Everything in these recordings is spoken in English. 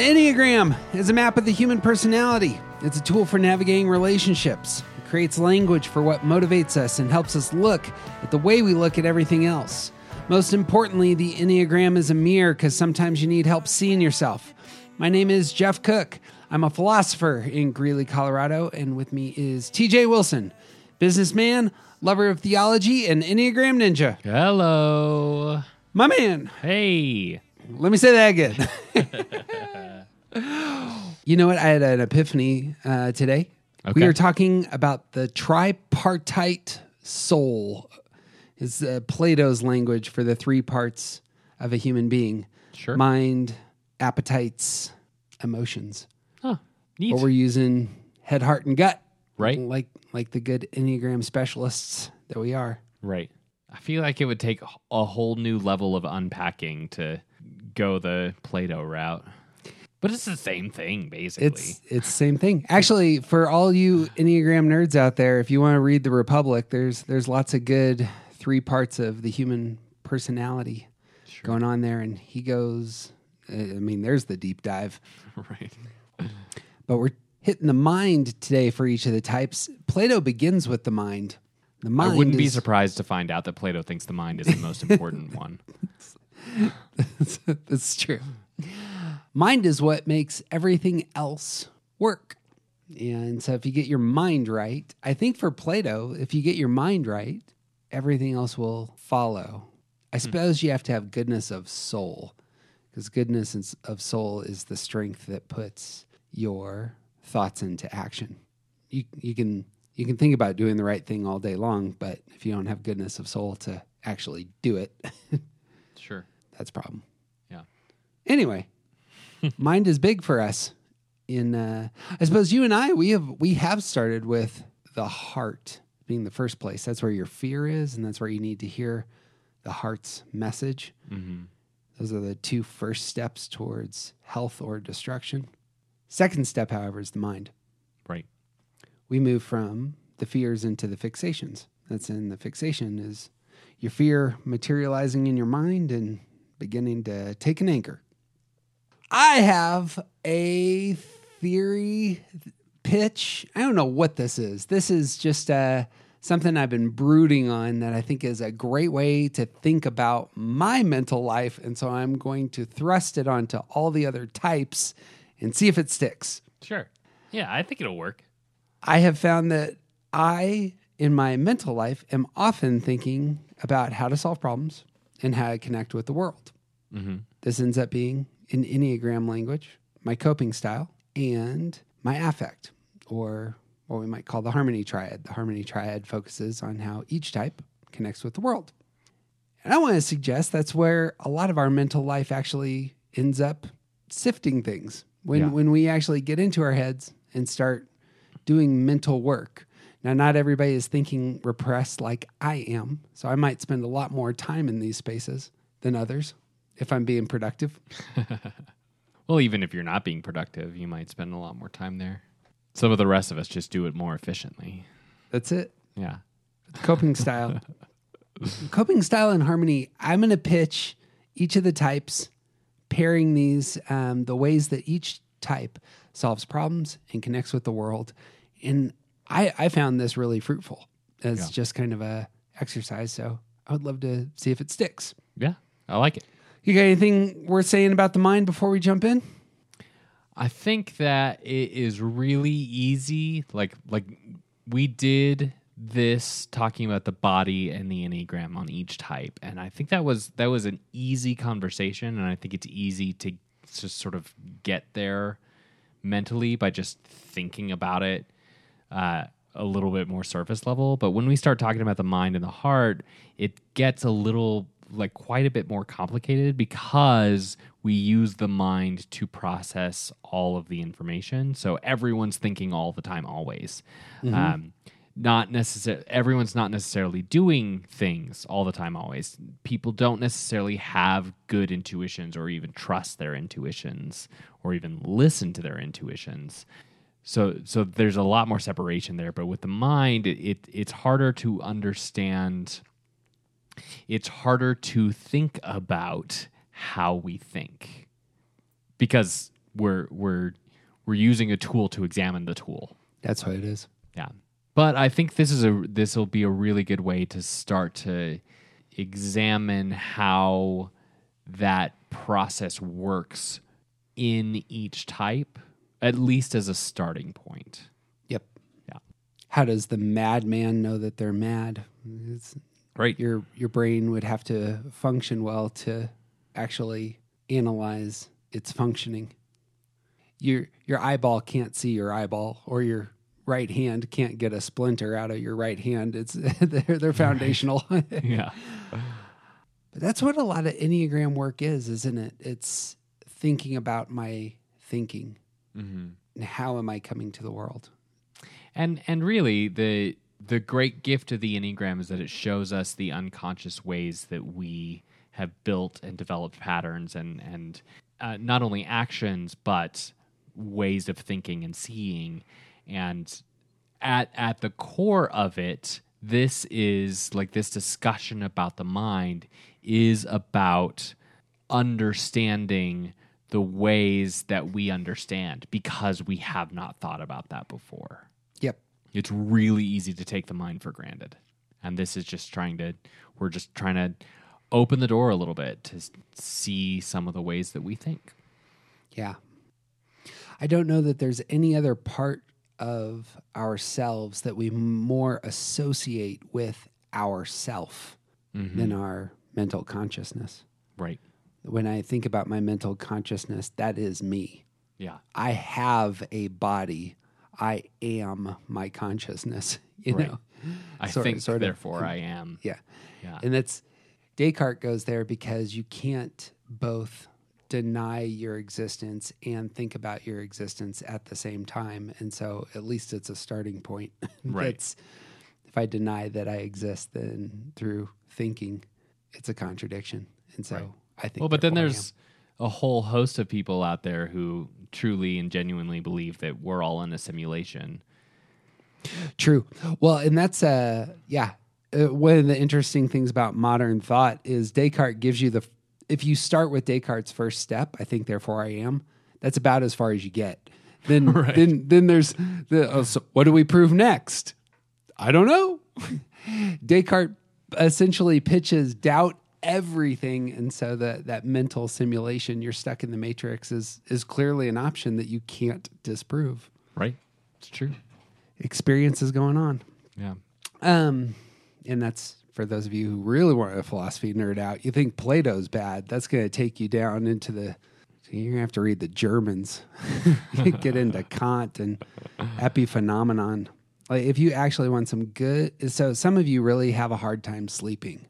The Enneagram is a map of the human personality. It's a tool for navigating relationships. It creates language for what motivates us and helps us look at the way we look at everything else. Most importantly, the Enneagram is a mirror because sometimes you need help seeing yourself. My name is Jeff Cook. I'm a philosopher in Greeley, Colorado, and with me is TJ Wilson, businessman, lover of theology, and Enneagram ninja. Hello. My man, Hey. let me say that again. you know what? I had an epiphany uh, today. We Okay. were talking about the tripartite soul. Is uh, Plato's language for the three parts of a human being: Sure. mind, appetites, emotions. Oh, neat. But we're using head, heart, and gut, Right. Like like the good Enneagram specialists that we are. right. I feel like it would take a whole new level of unpacking to go the Plato route. But it's the same thing, basically. It's it's the same thing. Actually, for all you Enneagram nerds out there, if you want to read the Republic, there's there's lots of good three parts of the human personality going on there, and he goes. uh, I mean, there's the deep dive, right. but we're hitting the mind today for each of the types. Plato begins with the mind. The mind. I wouldn't be surprised to find out that Plato thinks the mind is the most important one. That's true. Mind is what makes everything else work. And so if you get your mind right, I think for Plato, if you get your mind right, everything else will follow. I hmm. suppose you have to have goodness of soul because goodness of soul is the strength that puts your thoughts into action. You, you can you can think about doing the right thing all day long, but if you don't have goodness of soul to actually do it, Sure. that's a problem. Yeah. Anyway, mind is big for us. In uh, I suppose you and I we have we have started with the heart being the first place. That's where your fear is, and that's where you need to hear the heart's message. hmm Those are the two first steps towards health or destruction. Second step, however, is the mind. Right. We move from the fears into the fixations. That's in the fixation is your fear materializing in your mind and beginning to take an anchor. I have a theory pitch. I don't know what this is. This is just uh, something I've been brooding on that I think is a great way to think about my mental life. And so I'm going to thrust it onto all the other types and see if it sticks. Sure. Yeah, I think it'll work. I have found that I, in my mental life, am often thinking about how to solve problems and how to connect with the world. hmm This ends up being in Enneagram language, my coping style, and my affect, or what we might call the harmony triad. The harmony triad focuses on how each type connects with the world. And I want to suggest that's where a lot of our mental life actually ends up sifting things. When, Yeah. when we actually get into our heads and start doing mental work. Now, not everybody is thinking repressed like I am. So I might spend a lot more time in these spaces than others if I'm being productive. Well, even if you're not being productive, you might spend a lot more time there. Some of the rest of us just do it more efficiently. That's it. Yeah. Coping style. Coping style and harmony. I'm going to pitch each of the types, pairing these, um, the ways that each type solves problems and connects with the world. And I, I found this really fruitful as Yeah. just kind of a exercise. So I would love to see if it sticks. Yeah. I like it. You got anything worth saying about the mind before we jump in? I think that it is really easy. Like like we did this talking about the body and the enneagram on each type, and I think that was that was an easy conversation, and I think it's easy to just sort of get there mentally by just thinking about it uh, a little bit more surface level. But when we start talking about the mind and the heart, it gets a little like quite a bit more complicated because we use the mind to process all of the information. So everyone's thinking all the time, always. Um, not necessarily everyone's not necessarily doing things all the time always people don't necessarily have good intuitions or even trust their intuitions or even listen to their intuitions so so there's a lot more separation there but with the mind it, it it's harder to understand it's harder to think about how we think because we're we're we're using a tool to examine the tool That's what it is. yeah. But I think this is a this will be a really good way to start to examine how that process works in each type, at least as a starting point. Yep. Yeah. How does the madman know that they're mad? It's, Right. your your brain would have to function well to actually analyze its functioning. Your your eyeball can't see your eyeball, or your right hand can't get a splinter out of your right hand. It's they're they're foundational. yeah. But that's what a lot of Enneagram work is, isn't it? It's thinking about my thinking mm-hmm. and how am I coming to the world. And and really the the great gift of the Enneagram is that it shows us the unconscious ways that we have built and developed patterns and and uh, not only actions but ways of thinking and seeing and at at the core of it this is like this discussion about the mind is about understanding the ways that we understand because we have not thought about that before. It's really easy to take the mind for granted and this is just trying to we're just trying to open the door a little bit to see some of the ways that we think Yeah. I don't know that there's any other part of ourselves that we more associate with ourself mm-hmm. than our mental consciousness. right When I think about my mental consciousness, that is me. yeah I have a body. I am my consciousness. You Right. know, i Sort- think sort of. therefore i am yeah. yeah And that's Descartes goes there because you can't both deny your existence and think about your existence at the same time. And so at least it's a starting point. Right. That's if I deny that I exist, then through thinking, it's a contradiction. And so Right. I think well but then therefore I there's a whole host of people out there who truly and genuinely believe that we're all in a simulation true. Well, and that's uh yeah. Uh, one of the interesting things about modern thought is Descartes gives you the if you start with Descartes' first step, I think therefore I am. That's about as far as you get. Then Right. then then there's the oh, so what do we prove next? I don't know. Descartes essentially pitches doubt everything and so that that mental simulation you're stuck in the matrix is is clearly an option that you can't disprove. right it's true Experience is going on. yeah Um, and that's for those of you who really want a philosophy nerd out. You think Plato's bad? That's going to take you down into the. You're gonna have to read the Germans, get into Kant and epiphenomenon. Like if you actually want some good, so some of you really have a hard time sleeping.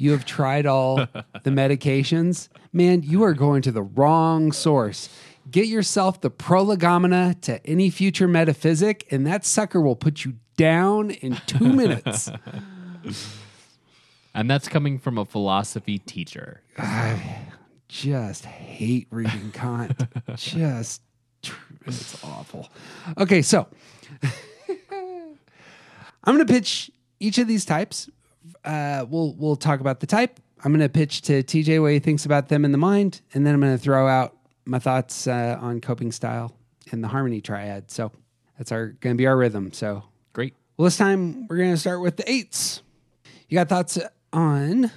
You have tried all the medications, man. You are going to the wrong source. Get yourself the prolegomena to any future metaphysic, and that sucker will put you down in two minutes. and that's coming from a philosophy teacher I just hate reading Kant. just it's awful. Okay, so I'm going to pitch each of these types. Uh, we'll we'll talk about the type. I'm going to pitch to TJ what he thinks about them in the mind, and then I'm going to throw out my thoughts uh, on coping style and the harmony triad. So that's our going to be our rhythm. So great well, this time we're going to start with the eights. You got thoughts on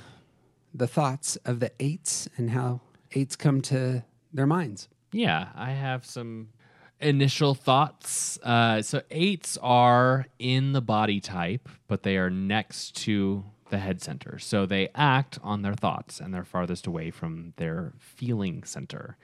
the thoughts of the eights and how eights come to their minds? Yeah, I have some initial thoughts. Uh, so eights are in the body type, but they are next to the head center. So they act on their thoughts and they're farthest away from their feeling center.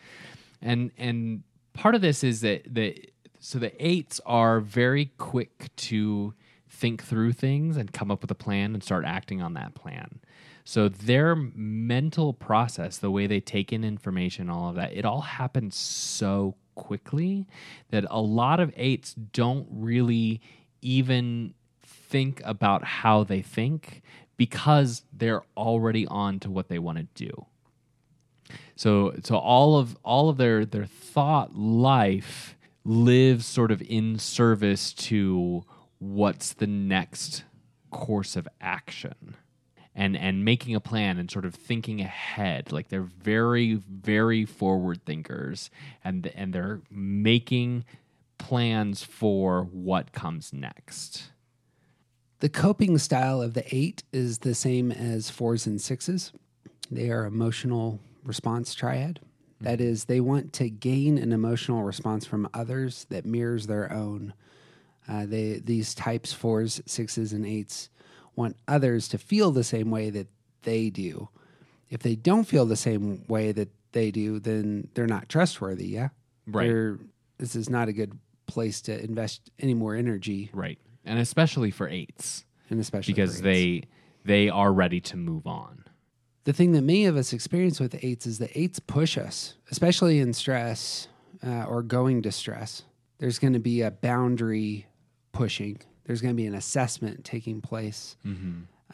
And and part of this is that the so the eights are very quick to think through things and come up with a plan and start acting on that plan. So their mental process, the way they take in information, all of that, it all happens so quickly that a lot of eights don't really even think about how they think because they're already on to what they want to do. So so all of all of their their thought life lives sort of in service to what's the next course of action and and making a plan and sort of thinking ahead like they're very very forward thinkers and and they're making plans for what comes next The coping style of the eight is the same as fours and sixes. They are emotional response triad. That is, they want to gain an emotional response from others that mirrors their own. Uh, they these types fours, sixes, and eights want others to feel the same way that they do. If they don't feel the same way that they do, then they're not trustworthy. Yeah, Right. They're, this is not a good place to invest any more energy, right and especially for eights. And especially because they they are ready to move on. The thing that many of us experience with eights is that eights push us, especially in stress uh, or going to stress. There's going to be a boundary pushing. There's going to be an assessment taking place,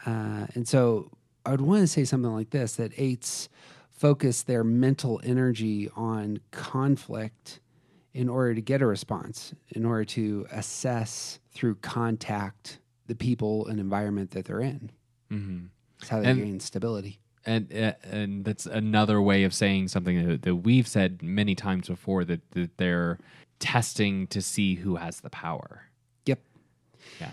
uh, and so I would want to say something like this: that eights focus their mental energy on conflict in order to get a response, in order to assess through contact the people and environment that they're in. mm-hmm. That's how they And- gain stability. and uh, and that's another way of saying something that, that we've said many times before that, that they're testing to see who has the power. Yep. Yeah.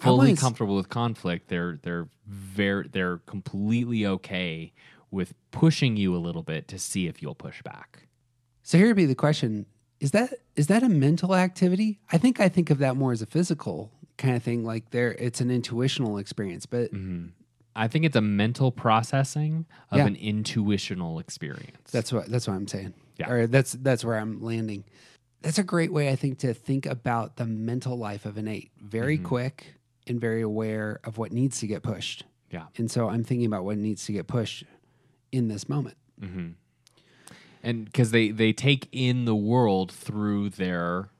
Fully comfortable with conflict, they're they're very they're completely okay with pushing you a little bit to see if you'll push back. So here would be the question: Is that is that a mental activity? I think I think of that more as a physical kind of thing. Like there, it's an intuitional experience. But I think it's a mental processing of Yeah. an intuitional experience. that's what that's what I'm saying. Yeah. Or that's that's where I'm landing. That's a great way, I think, to think about the mental life of an eight. Very Mm-hmm. quick and very aware of what needs to get pushed. yeah. And so I'm thinking about what needs to get pushed in this moment. And because they they take in the world through their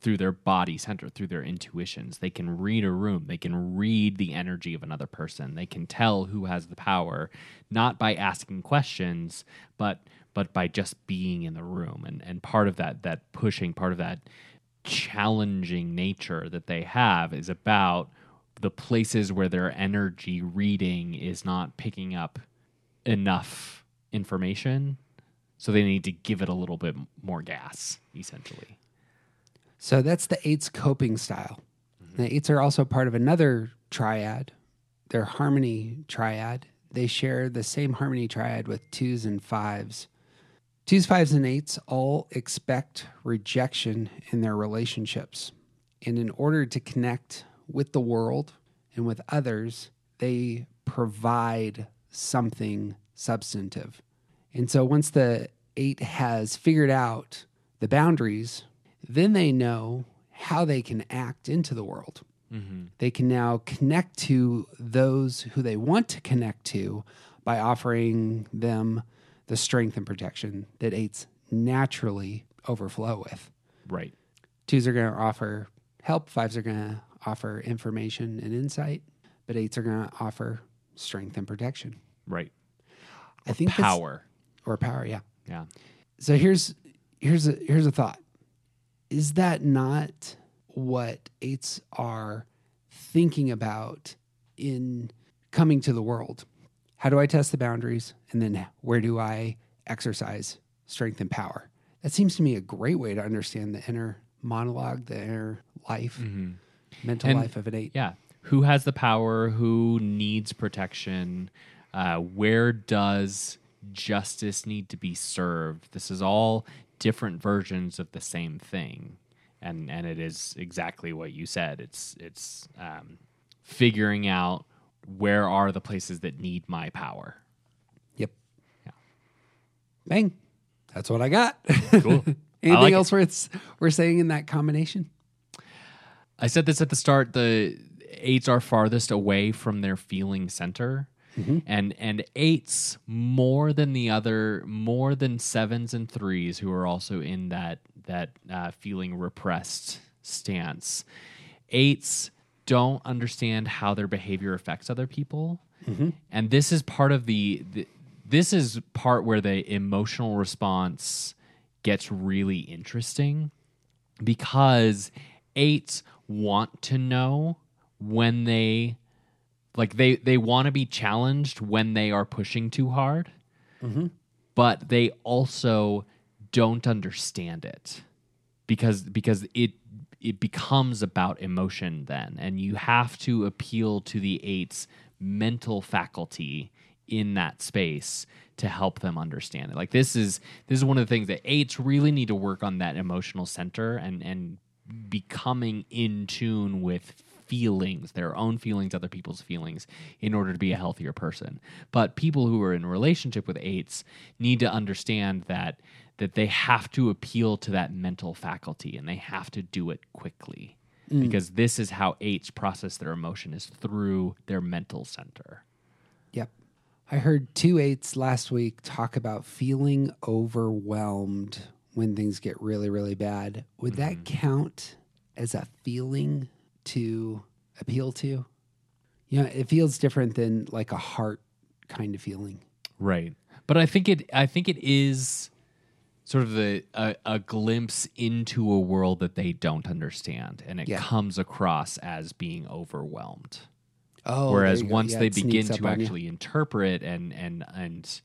through their body center through their intuitions. They can read a room. They can read the energy of another person. They can tell who has the power not by asking questions but but by just being in the room. And and part of that that pushing part of that challenging nature that they have is about the places where their energy reading is not picking up enough information so they need to give it a little bit more gas essentially So that's the eights coping style. Mm-hmm. The eights are also part of another triad, their harmony triad. They share the same harmony triad with twos and fives. Twos, fives, and eights all expect rejection in their relationships. And in order to connect with the world and with others, they provide something substantive. And so once the eight has figured out the boundaries, then they know how they can act into the world. Mm-hmm. They can now connect to those who they want to connect to by offering them the strength and protection that eights naturally overflow with. right Twos are going to offer help, fives are going to offer information and insight, but eights are going to offer strength and protection. right I think power or power, yeah. yeah So here's here's a here's a thought. Is that not what eights are thinking about in coming to the world? How do I test the boundaries? And then where do I exercise strength and power? That seems to me a great way to understand the inner monologue, the inner life, mental And- life of an eight. yeah who has the power who needs protection uh, where does justice need to be served this is all different versions of the same thing and and it is exactly what you said it's it's um, figuring out where are the places that need my power Yep. Yeah. Bang. That's what I got. Cool. Anything like it. else worth we're saying in that combination? I said this at the start. The eights are farthest away from their feeling center. And and eights more than the other more than sevens and threes who are also in that that uh, feeling repressed stance. Eights don't understand how their behavior affects other people. And this is part of the, the this is part where the emotional response gets really interesting because eights want to know when they like they they want to be challenged when they are pushing too hard mm-hmm. but they also don't understand it because because it it becomes about emotion then and you have to appeal to the eights mental faculty in that space to help them understand it. Like this is this is one of the things that eights really need to work on that emotional center and and becoming in tune with feelings, their own feelings, other people's feelings, in order to be a healthier person. But people who are in a relationship with eights need to understand that that they have to appeal to that mental faculty and they have to do it quickly. Mm. Because this is how eights process their emotion is through their mental center. Yep. I heard two eights last week talk about feeling overwhelmed when things get really, really bad. Would that mm-hmm. count as a feeling to appeal to? You know, it feels different than like a heart kind of feeling. Right. But I think it I think it is sort of the a, a glimpse into a world that they don't understand and it Yeah. comes across as being overwhelmed. Oh, Whereas there you go. once Yeah, they begin to you. actually interpret and and and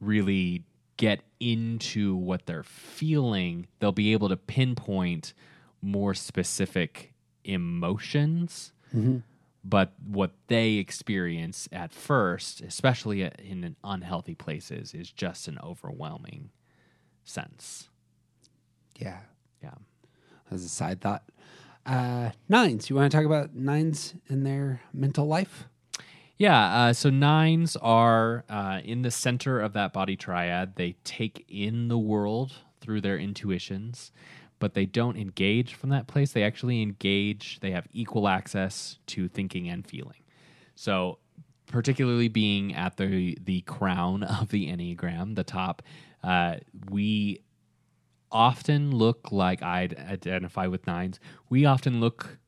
really get into what they're feeling, they'll be able to pinpoint more specific emotions. Mm-hmm. But what they experience at first, especially in an unhealthy places, is just an overwhelming sense. Yeah. Yeah. As a side thought. Uh, nines. You want to talk about nines in their mental life? Yeah, uh, so nines are uh, in the center of that body triad. They take in the world through their intuitions, but they don't engage from that place. They actually engage, they have equal access to thinking and feeling. So, particularly being at the, the crown of the Enneagram, the top, uh, we often look like I'd identify with nines. We often look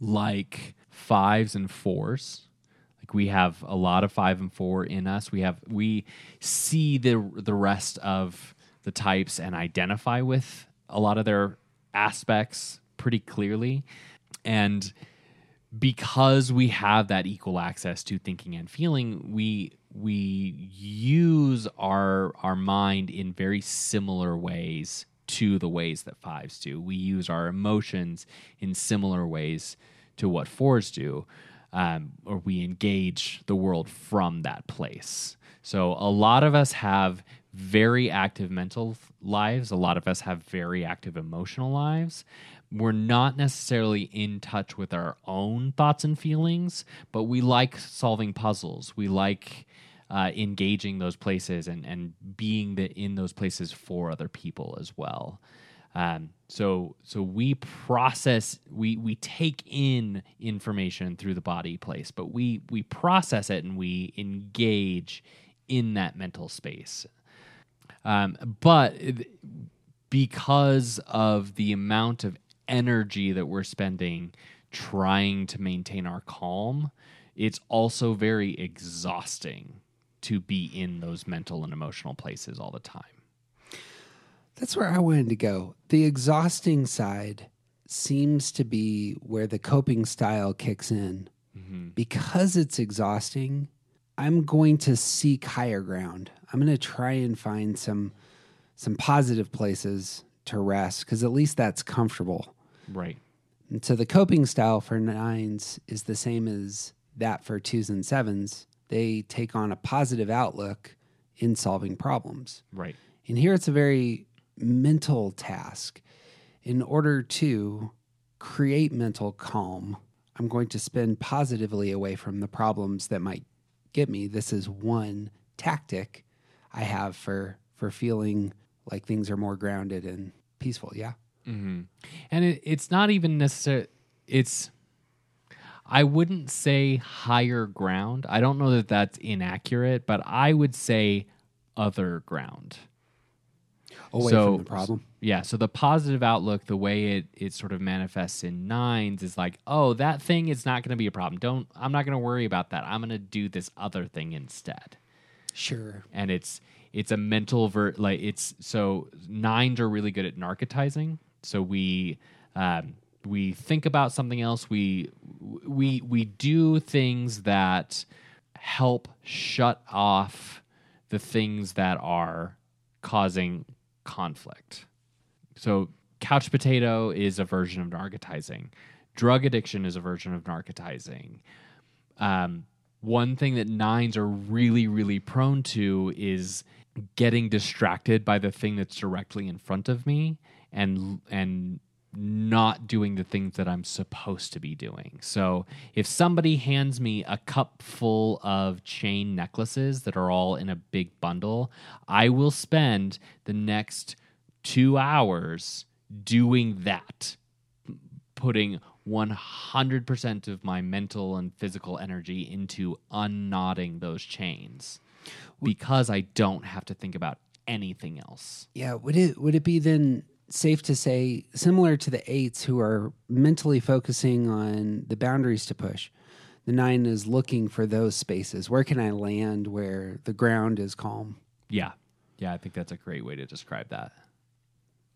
like fives and fours. Like we have a lot of five and four in us. We have we see the the rest of the types and identify with a lot of their aspects pretty clearly. And because we have that equal access to thinking and feeling, we we use our our mind in very similar ways to the ways that fives do. We use our emotions in similar ways to what fours do, um, or we engage the world from that place. So a lot of us have very active mental lives. A lot of us have very active emotional lives. We're not necessarily in touch with our own thoughts and feelings, but we like solving puzzles. We like uh, engaging those places and, and being the, in those places for other people as well. Um, so so we process we we take in information through the body place, but we we process it and we engage in that mental space. Um, but because of the amount of energy that we're spending trying to maintain our calm, it's also very exhausting to be in those mental and emotional places all the time. That's where I wanted to go. The exhausting side seems to be where the coping style kicks in. Because it's exhausting, I'm going to seek higher ground. I'm going to try and find some some positive places to rest because at least that's comfortable. Right. And so the coping style for nines is the same as that for twos and sevens. They take on a positive outlook in solving problems. Right. And here it's a very mental task. In order to create mental calm, I'm going to spend positively away from the problems that might get me. This is one tactic I have for for feeling like things are more grounded and peaceful. Yeah. hmm And it, it's not even necessary. It's I wouldn't say higher ground. I don't know that that's inaccurate, but I would say other ground. Away So- from the problem. Yeah, so the positive outlook, the way it it sort of manifests in nines is like, oh, that thing is not going to be a problem. Don't I'm not going to worry about that. I'm going to do this other thing instead. Sure. And it's it's a mental ver like it's so nines are really good at narcotizing. So we um, we think about something else. We we we do things that help shut off the things that are causing conflict. So couch potato is a version of narcotizing. Drug addiction is a version of narcotizing. Um, one thing that nines are really, really prone to is getting distracted by the thing that's directly in front of me and and not doing the things that I'm supposed to be doing. So if somebody hands me a cup full of chain necklaces that are all in a big bundle, I will spend the next two hours doing that, putting 100% of my mental and physical energy into unknotting those chains because I don't have to think about anything else. Yeah. Would it would it be then safe to say similar to the eights who are mentally focusing on the boundaries to push? The nine is looking for those spaces. Where can I land where the ground is calm? Yeah. Yeah, I think that's a great way to describe that.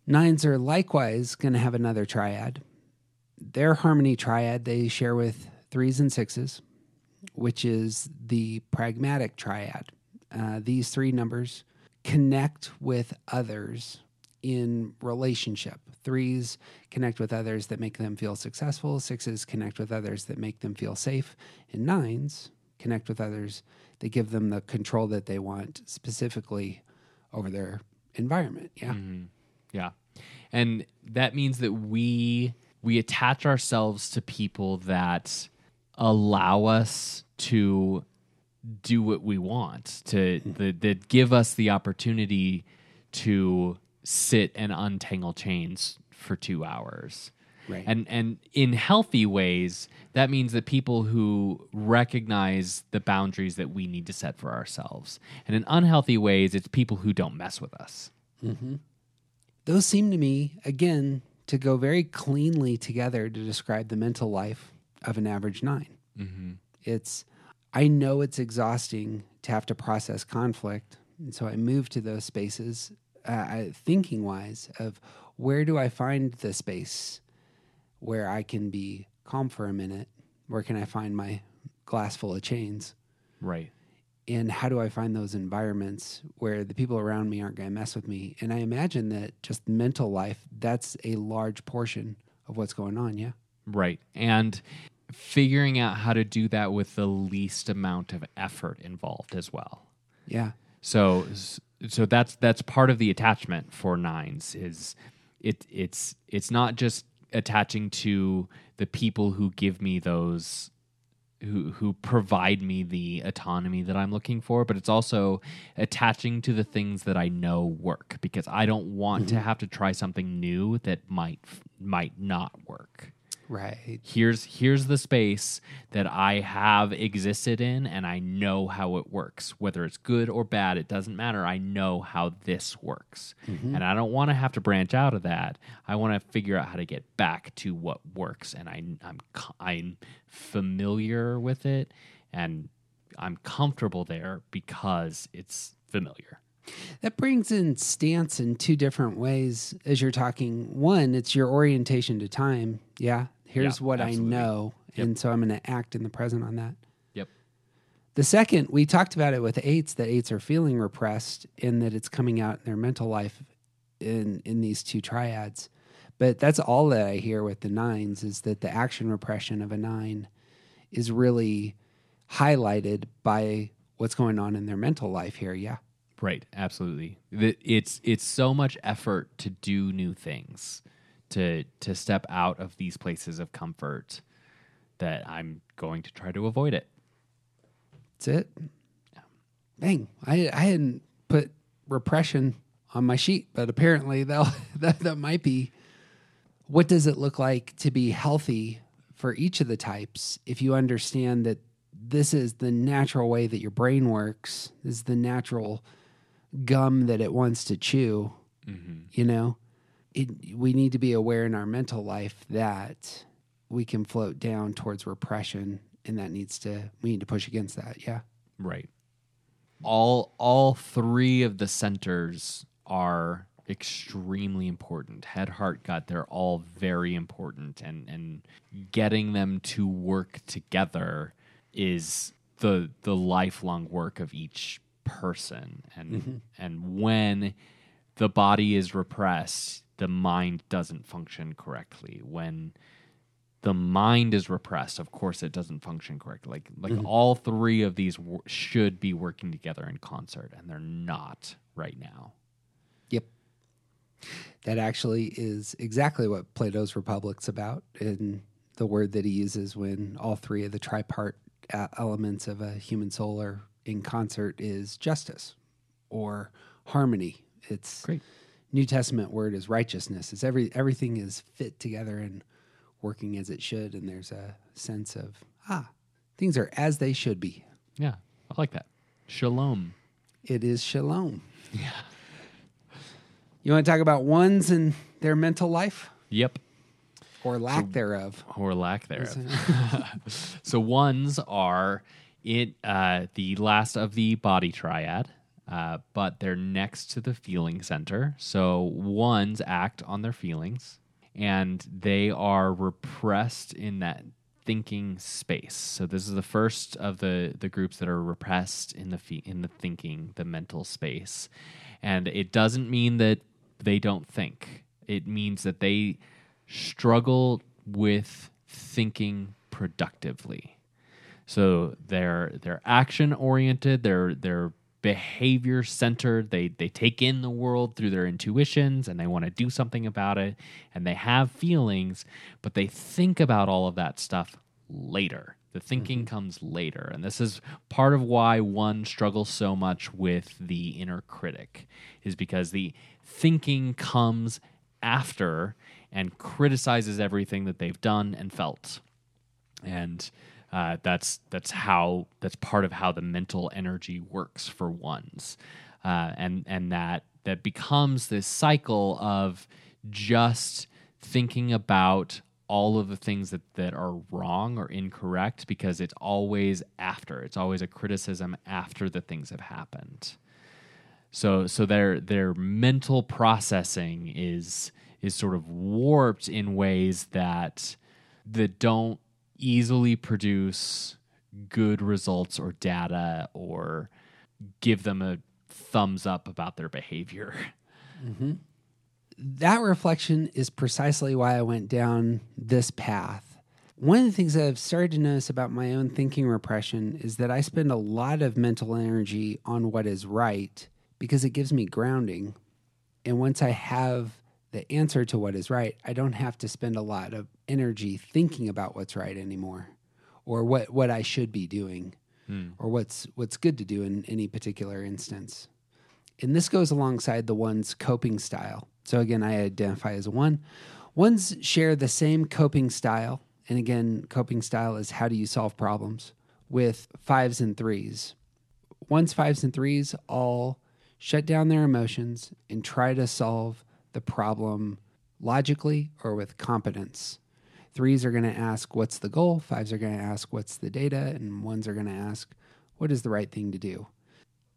Nines are likewise going to have another triad. Their harmony triad they share with threes and sixes, which is the pragmatic triad. Uh, these three numbers connect with others in relationship. Threes connect with others that make them feel successful. Sixes connect with others that make them feel safe. And nines connect with others that give them the control that they want, specifically over their environment. Yeah. Yeah. And that means that we we attach ourselves to people that allow us to do what we want, to that, that give us the opportunity to sit and untangle chains for 2 hours. Right. And and in healthy ways, that means that people who recognize the boundaries that we need to set for ourselves. And in unhealthy ways, it's people who don't mess with us. Mm-hmm. Those seem to me, again, to go very cleanly together to describe the mental life of an average 9 It's, I know it's exhausting to have to process conflict. And so I move to those spaces, uh, thinking wise, of where do I find the space where I can be calm for a minute? Where can I find my glass full of chains? Right. And how do I find those environments where the people around me aren't going to mess with me? And I imagine that just mental life, that's a large portion of what's going on. Yeah. Right. And figuring out how to do that with the least amount of effort involved as well. Yeah. So so that's that's part of the attachment for nines is it it's it's not just attaching to the people who give me those who who provide me the autonomy that I'm looking for, but it's also attaching to the things that I know work because I don't want to mm-hmm. have to try something new that might might not work Right. here's here's the space that I have existed in and I know how it works. Whether it's good or bad, it doesn't matter. I know how this works. Mm-hmm. And I don't want to have to branch out of that. I want to figure out how to get back to what works and I I'm I'm familiar with it and I'm comfortable there because it's familiar. That brings in stance in two different ways as you're talking. One, it's your orientation to time. Yeah. Here's Yeah, what absolutely. I know. And so I'm going to act in the present on that. Yep. The second, we talked about it with eights that eights are feeling repressed in that it's coming out in their mental life in in these two triads. But that's all that I hear with the nines is that the action repression of a nine is really highlighted by what's going on in their mental life here. Yeah. Right, absolutely. It's it's so much effort to do new things, to to step out of these places of comfort that I'm going to try to avoid it. That's it. Dang, I I hadn't put repression on my sheet, but apparently that that that might be. What does it look like to be healthy for each of the types, if you understand that this is the natural way that your brain works, this is the natural gum that it wants to chew, mm-hmm. you know, it, we need to be aware in our mental life that we can float down towards repression and that needs to, we need to push against that. Yeah. Right. All all three of the centers are extremely important. Head, heart, gut, they're all very important and and getting them to work together is the the lifelong work of each person. And mm-hmm. and when the body is repressed, the mind doesn't function correctly. When the mind is repressed, of course, it doesn't function correctly. Like like all three of these w- should be working together in concert, and they're not right now. Yep. That actually is exactly what Plato's Republic's about. And the word that he uses when all three of the tripart uh, elements of a human soul are in concert is justice or harmony. It's Great. New Testament word is righteousness. It's every everything is fit together and working as it should, and there's a sense of ah, things are as they should be. Yeah, I like that. Shalom. It is shalom. Yeah. You want to talk about ones and their mental life Yep. or lack thereof? Or lack thereof. so ones are it uh, the last of the body triad, uh, but they're next to the feeling center. So ones act on their feelings, and they are repressed in that thinking space. So this is the first of the the groups that are repressed in the fe- in the thinking, the mental space, and it doesn't mean that they don't think. It means that they struggle with thinking productively. So they're they're action oriented. They're they're behavior centered. They they take in the world through their intuitions and they want to do something about it. And they have feelings, but they think about all of that stuff later. The thinking mm-hmm. comes later, and this is part of why one struggles so much with the inner critic, is because the thinking comes after and criticizes everything that they've done and felt and uh, that's that's how that's part of how the mental energy works for ones, uh, and and that that becomes this cycle of just thinking about all of the things that, that are wrong or incorrect because it's always after. It's always a criticism after the things have happened. So so their their mental processing is is sort of warped in ways that that don't easily produce good results or data or give them a thumbs up about their behavior. Mm-hmm. That reflection is precisely why I went down this path. One of the things I've started to notice about my own thinking repression is that I spend a lot of mental energy on what is right because it gives me grounding. And once I have the answer to what is right, I don't have to spend a lot of energy thinking about what's right anymore or what, what I should be doing hmm. or what's what's good to do in any particular instance. And this goes alongside the one's coping style. So again, I identify as a one. Ones share the same coping style. And again, coping style is how do you solve problems with fives and threes. Ones, fives, and threes all shut down their emotions and try to solve the problem logically or with competence. Threes are going to ask, What's the goal? Fives are going to ask, What's the data? And ones are going to ask, What is the right thing to do?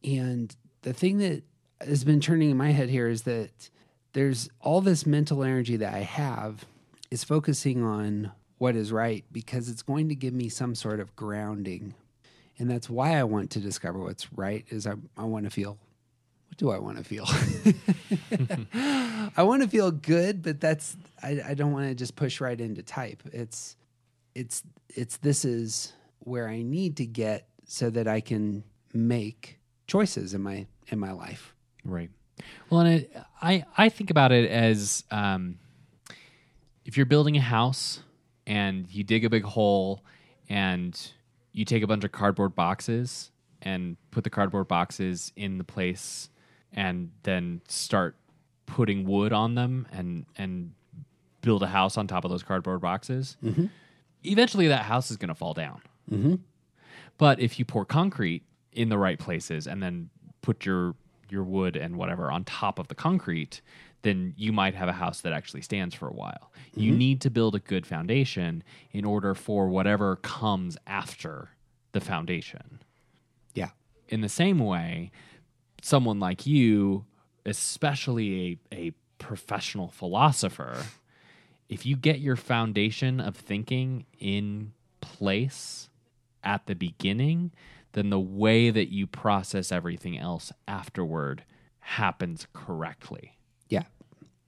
And the thing that has been turning in my head here is that there's all this mental energy that I have is focusing on what is right because it's going to give me some sort of grounding. And that's why I want to discover what's right is I, I want to feel what do I want to feel? I want to feel good, but that's I, I don't want to just push right into type. It's it's it's this is where I need to get so that I can make choices in my in my life. Right. Well, and I I think about it as um, if you're building a house and you dig a big hole and you take a bunch of cardboard boxes and put the cardboard boxes in the place and then start putting wood on them and and build a house on top of those cardboard boxes. eventually that house is going to fall down. Mm-hmm. But if you pour concrete in the right places and then put your your wood and whatever on top of the concrete, then you might have a house that actually stands for a while. You need to build a good foundation in order for whatever comes after the foundation. Yeah. In the same way, someone like you, especially a, a professional philosopher, if you get your foundation of thinking in place at the beginning, then the way that you process everything else afterward happens correctly. Yeah.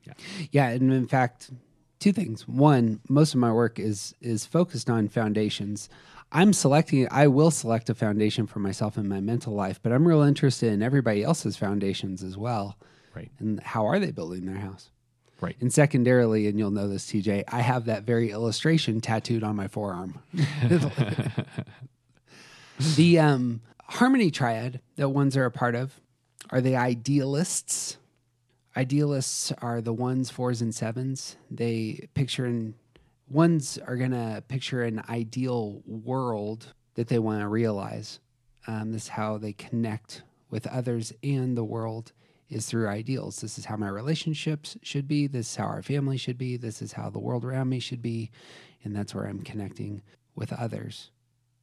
Yeah. Yeah, and in fact, two things. One, most of my work is is focused on foundations. I'm selecting I will select a foundation for myself in my mental life, but I'm real interested in everybody else's foundations as well. Right. And how are they building their house? Right. And secondarily, and you'll know this, TJ, I have that very illustration tattooed on my forearm. the um, harmony triad that ones are a part of are the idealists. Idealists are the ones, fours, and sevens. They picture in ones are going to picture an ideal world that they want to realize. Um, this is how they connect with others and the world is through ideals. This is how my relationships should be. This is how our family should be. This is how the world around me should be. And that's where I'm connecting with others.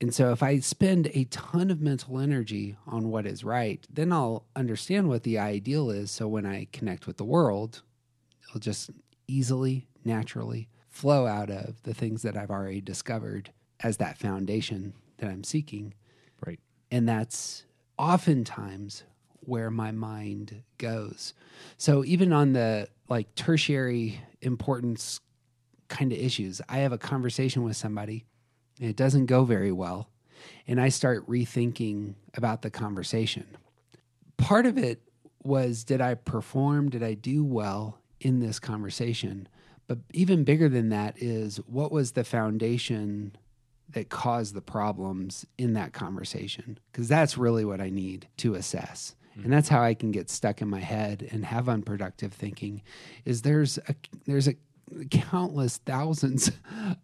And so if I spend a ton of mental energy on what is right, then I'll understand what the ideal is. So when I connect with the world, it'll just easily, naturally flow out of the things that I've already discovered as that foundation that I'm seeking. Right. And that's oftentimes where my mind goes. So even on the like tertiary importance kind of issues, I have a conversation with somebody and it doesn't go very well. And I start rethinking about the conversation. Part of it was did I perform? Did I do well in this conversation? But even bigger than that is what was the foundation that caused the problems in that conversation? Because that's really what I need to assess. And that's how I can get stuck in my head and have unproductive thinking. Is there's a there's a countless thousands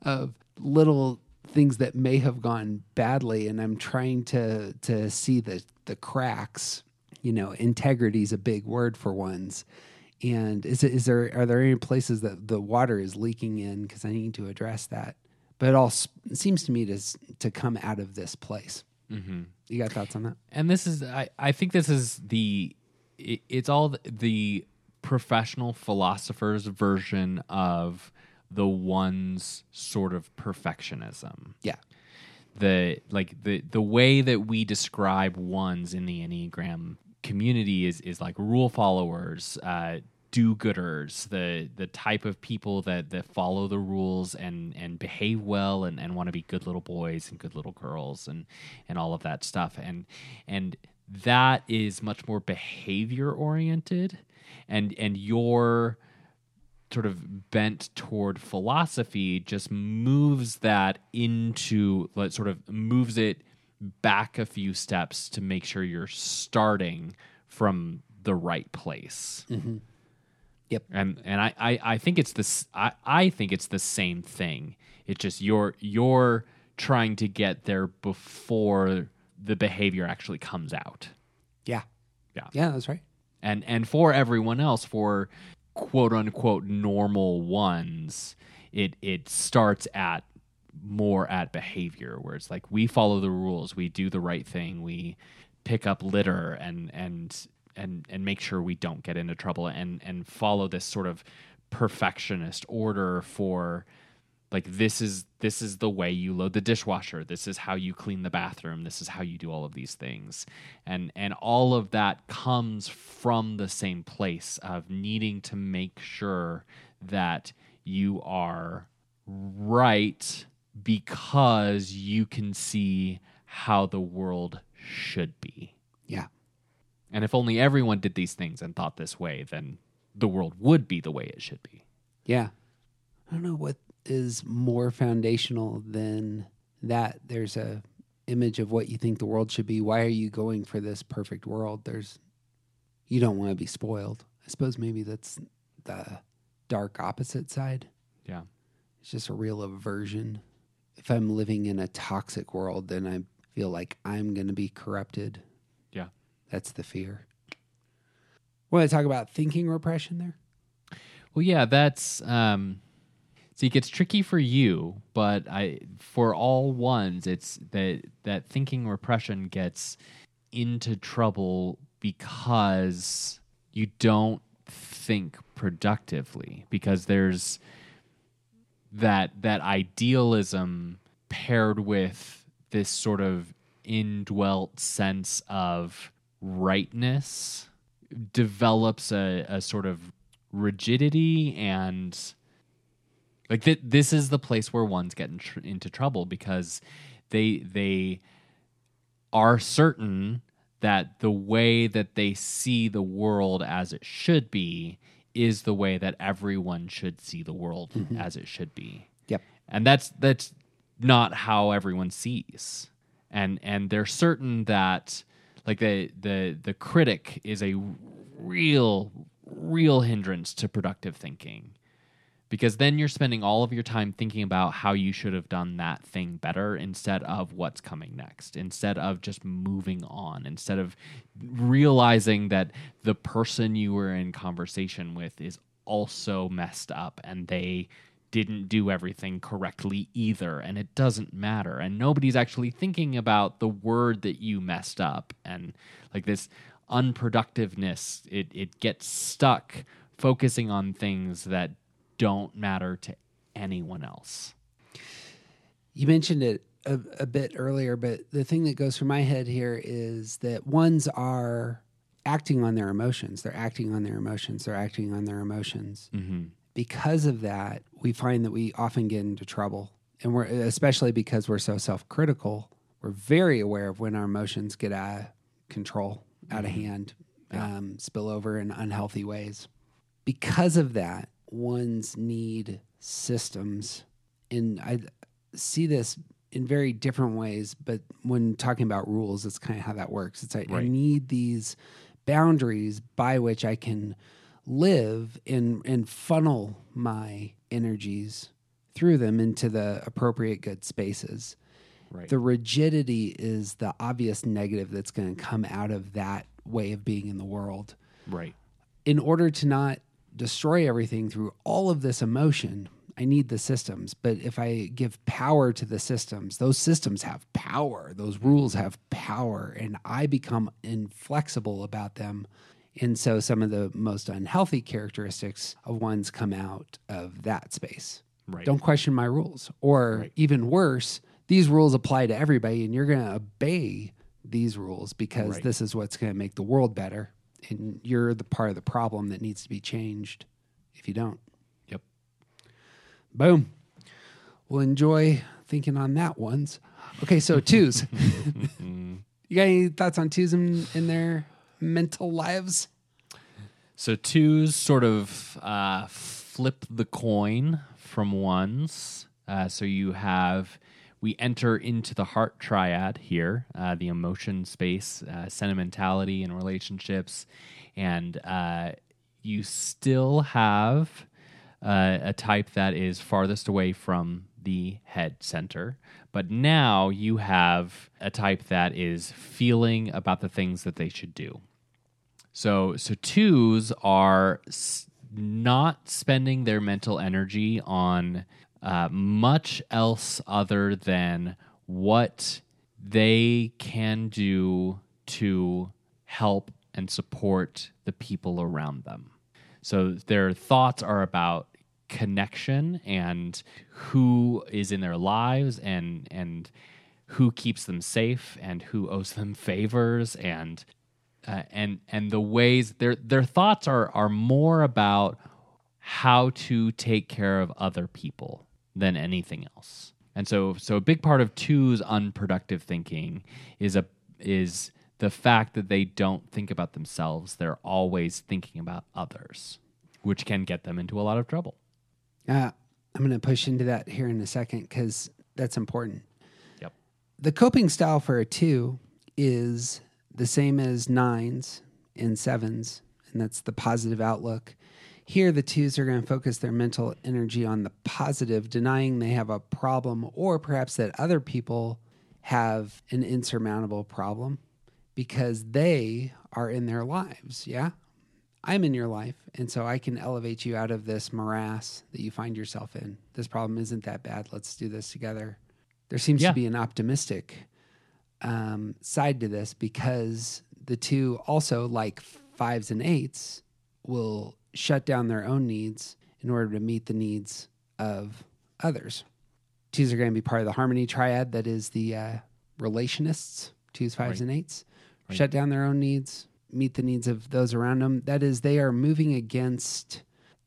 of little things that may have gone badly and I'm trying to to see the the cracks. You know, integrity is a big word for ones. And is it, is there are there any places that the water is leaking in because I need to address that. But it all s- seems to me to to come out of this place. Mm-hmm. You got thoughts on that? and this is I, I think this is the it, it's all the, the professional philosophers version of the one's sort of perfectionism Yeah. the like the the way that we describe ones in the enneagram community is is like rule followers uh do-gooders the the type of people that that follow the rules and and behave well and and want to be good little boys and good little girls and and all of that stuff and and that is much more behavior oriented and and your sort of bent toward philosophy just moves that into like sort of moves it back a few steps to make sure you're starting from the right place. Mm-hmm. Yep. And and I, I, I think it's this I, I think it's the same thing. It's just you're you're trying to get there before the behavior actually comes out. Yeah. Yeah. Yeah, that's right. and and for everyone else for quote unquote normal ones it it starts at more at behavior where it's like we follow the rules we do the right thing we pick up litter and and and and make sure we don't get into trouble and and follow this sort of perfectionist order for like this is this is the way you load the dishwasher. This is how you clean the bathroom. This is how you do all of these things. And and all of that comes from the same place of needing to make sure that you are right because you can see how the world should be. Yeah. And if only everyone did these things and thought this way then the world would be the way it should be Yeah. I don't know what is more foundational than that. There's a image of what you think the world should be. Why are you going for this perfect world? There's you don't want to be spoiled. I suppose maybe that's the dark opposite side. yeah It's just a real aversion if I'm living in a toxic world, then I feel like I'm going to be corrupted. That's the fear. Want to talk about thinking repression there? Well, yeah, that's um see it gets tricky for you, but I for all ones it's that that thinking repression gets into trouble because you don't think productively because there's that that idealism paired with this sort of indwelt sense of rightness develops a, a sort of rigidity and like th- this is the place where ones get in tr- into trouble because they they are certain that the way that they see the world as it should be is the way that everyone should see the world mm-hmm. as it should be. Yep. and that's that's not how everyone sees. And and they're certain that like the the the critic is a real real hindrance to productive thinking. Because then you're spending all of your time thinking about how you should have done that thing better instead of what's coming next instead of just moving on instead of realizing that the person you were in conversation with is also messed up and they didn't do everything correctly either and it doesn't matter and nobody's actually thinking about the word that you messed up and like this unproductiveness it it gets stuck focusing on things that don't matter to anyone else You mentioned it a, a bit earlier, but the thing that goes through my head here is that ones are acting on their emotions. They're acting on their emotions. They're acting on their emotions. mm-hmm. Because of that, we find that we often get into trouble. And we're especially because we're so self critical, we're very aware of when our emotions get out of control, out of hand, um, spill over in unhealthy ways. Because of that, ones need systems. And I see this in very different ways, but when talking about rules, it's kind of how that works. It's like I need these boundaries by which I can live and and funnel my energies through them into the appropriate good spaces. right The rigidity is the obvious negative that's going to come out of that way of being in the world. right In order to not destroy everything through all of this emotion, I need the systems. But if I give power to the systems, those systems have power. Those rules have power, and I become inflexible about them. And so some of the most unhealthy characteristics of ones come out of that space. right Don't question my rules. Or Right. even worse, these rules apply to everybody and you're going to obey these rules because Right. this is what's going to make the world better. And you're the part of the problem that needs to be changed if you don't. Yep. Boom. We'll enjoy thinking on that ones. Okay, so twos. you got any thoughts on twos in, in their mental lives? So twos sort of uh, flip the coin from ones. Uh, so you have we enter into the heart triad here, uh, the emotion space, uh, sentimentality and relationships, and uh, you still have uh, a type that is farthest away from the head center. But now you have a type that is feeling about the things that they should do. So so twos are s- not spending their mental energy on uh, much else other than what they can do to help and support the people around them. So their thoughts are about connection and who is in their lives and and who keeps them safe and who owes them favors and uh, and and the ways their their thoughts are are more about how to take care of other people than anything else. And so so a big part of two's unproductive thinking is a is the fact that they don't think about themselves. They're always thinking about others, which can get them into a lot of trouble. Uh, I'm going to push into that here in a second because that's important. Yep. The coping style for a two is the same as nines and sevens, and that's the positive outlook. Here, the twos are going to focus their mental energy on the positive, denying they have a problem or perhaps that other people have an insurmountable problem because they are in their lives. Yeah. I'm in your life. And so I can elevate you out of this morass that you find yourself in. This problem isn't that bad. Let's do this together. There seems Yeah. to be an optimistic um, side to this because the two also, like fives and eights, will shut down their own needs in order to meet the needs of others. Twos are going to be part of the harmony triad that is the uh, relationists, twos, fives, Right. and eights. Right. Shut down their own needs, meet the needs of those around them. That is, they are moving against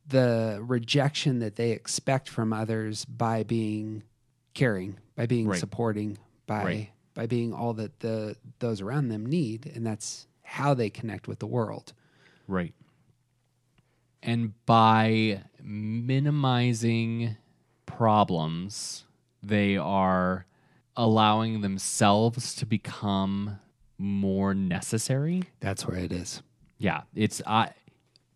the rejection that they expect from others by being caring, by being Right. supporting, by. By being all that the those around them need, and that's how they connect with the world. Right. And by minimizing problems, they are allowing themselves to become more necessary. That's where it is. Yeah, it's I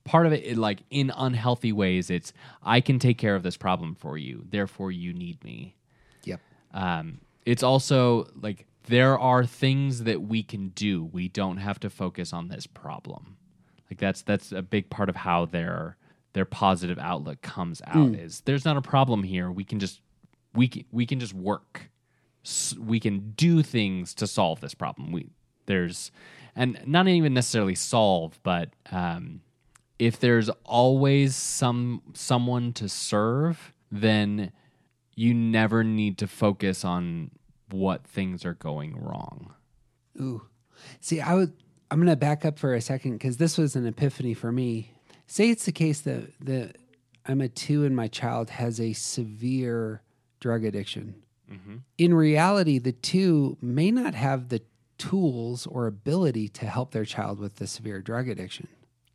part of it, it like in unhealthy ways it's I can take care of this problem for you, therefore you need me. Yep. Um, it's also like there are things that we can do. We don't have to focus on this problem. Like that's that's a big part of how their their positive outlook comes out. Is there's not a problem here. We can just we can, we can just work. S- We can do things to solve this problem. We there's and not even necessarily solve, but um, if there's always some someone to serve, then you never need to focus on what things are going wrong. Ooh. See, I would I'm going to back up for a second cuz this was an epiphany for me. Say it's the case that that I'm a 2 and my child has a severe drug addiction. Mm-hmm. In reality, the 2 may not have the tools or ability to help their child with the severe drug addiction.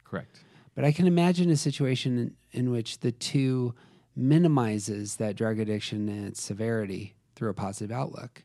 Correct. But I can imagine a situation in, in which the two minimizes that drug addiction and its severity through a positive outlook.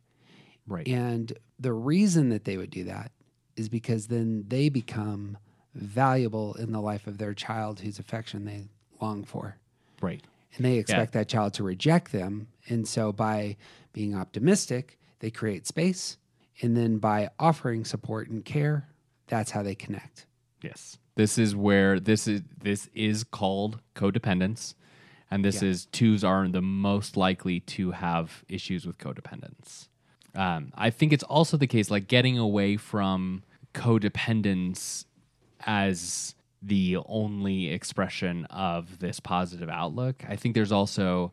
Right. And the reason that they would do that is because then they become valuable in the life of their child whose affection they long for. Right. And they expect that child to reject them. And so by being optimistic, they create space. And then by offering support and care, that's how they connect. Yes. This is where this is this is called codependence. And this Yeah. is twos are the most likely to have issues with codependence. Um, I think it's also the case, like getting away from codependence as the only expression of this positive outlook. I think there's also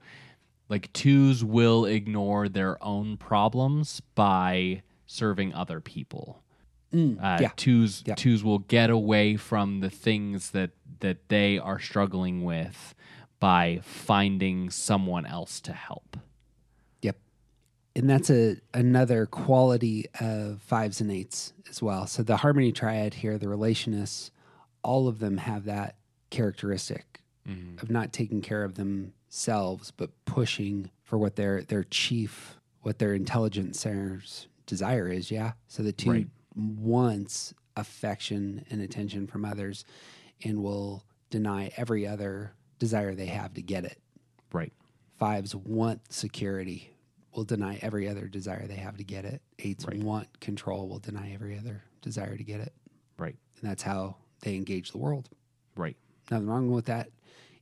like twos will ignore their own problems by serving other people. uh, yeah. twos Yeah. twos will get away from the things that that they are struggling with by finding someone else to help. Yep. And that's a another quality of fives and eights as well. So the harmony triad here, the relationists, all of them have that characteristic mm-hmm. of not taking care of themselves, but pushing for what their their chief, what their intelligent center's desire is. Yeah. So the two Right. wants affection and attention from others, and will deny every other desire they have to get it Right. fives want security will deny every other desire they have to get it eights Right. want control will deny every other desire to get it Right. and that's how they engage the world Right. nothing wrong with that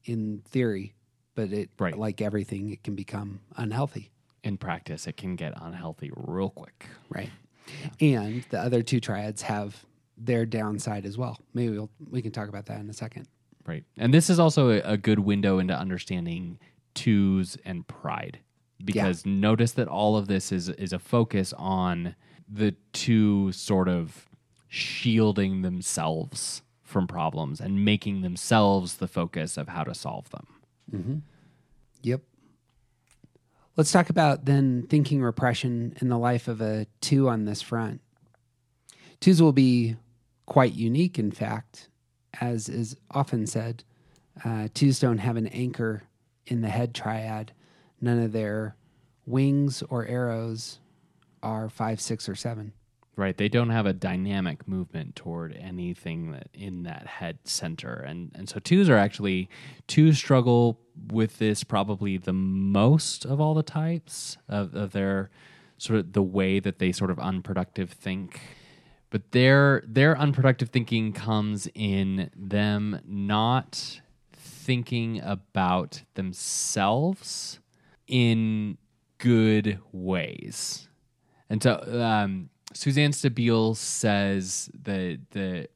in theory but it Right. like everything it can become unhealthy In practice, it can get unhealthy real quick. right and the other two triads have their downside as well maybe we'll, we can talk about that in a second Right. And this is also a, a good window into understanding twos and pride. Because notice that all of this is is a focus on the two sort of shielding themselves from problems and making themselves the focus of how to solve them. Mm-hmm. Yep. Let's talk about then thinking repression in the life of a two on this front. Twos will be quite unique, in fact, as is often said. Uh, twos don't have an anchor in the head triad. None of their wings or arrows are five, six, or seven. Right. They don't have a dynamic movement toward anything that in that head center. And and so twos are actually twos struggle with this probably the most of all the types of, of their sort of the way that they sort of unproductive think. But their their unproductive thinking comes in them not thinking about themselves in good ways. And so um, Suzanne Stabile says that the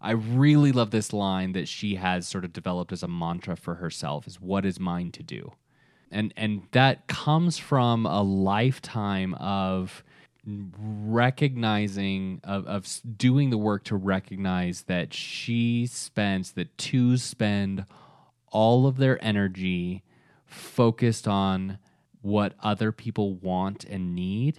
I really love this line that she has sort of developed as a mantra for herself is what is mine to do. And and that comes from a lifetime of recognizing of, of doing the work to recognize that she spends that twos spend all of their energy focused on what other people want and need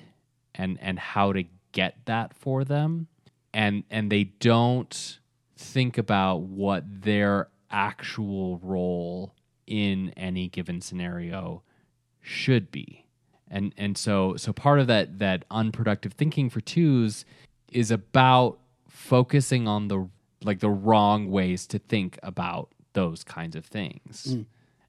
and and how to get that for them. And and they don't think about what their actual role in any given scenario should be and and so so part of that that unproductive thinking for twos is about focusing on the like the wrong ways to think about those kinds of things.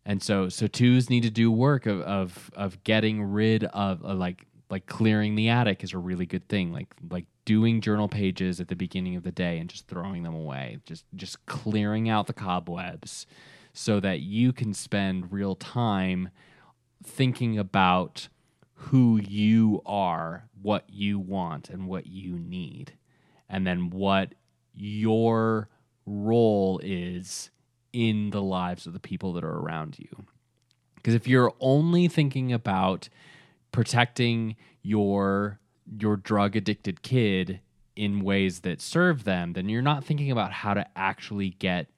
And so so twos need to do work of of of getting rid of uh, like like clearing the attic is a really good thing. Like like doing journal pages at the beginning of the day and just throwing them away. Just just clearing out the cobwebs so that you can spend real time thinking about who you are, what you want, and what you need, and then what your role is in the lives of the people that are around you. Because if you're only thinking about protecting your your drug addicted kid in ways that serve them, then you're not thinking about how to actually get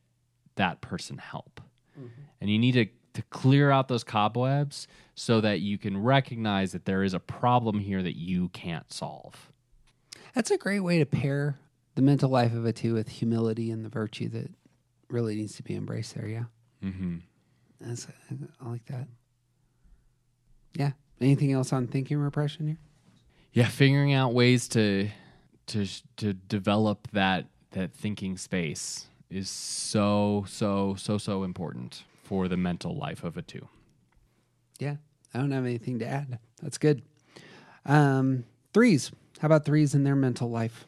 that person help. Mm-hmm. And you need to, to clear out those cobwebs so that you can recognize that there is a problem here that you can't solve. That's a great way to pair the mental life of a two with humility and the virtue that really needs to be embraced there. Yeah. Mm-hmm. That's, I like that. Yeah. Anything else on thinking repression here? Yeah, figuring out ways to to to develop that that thinking space is so so so so important for the mental life of a two. Yeah. I don't have anything to add. That's good. Um, threes. How about threes in their mental life?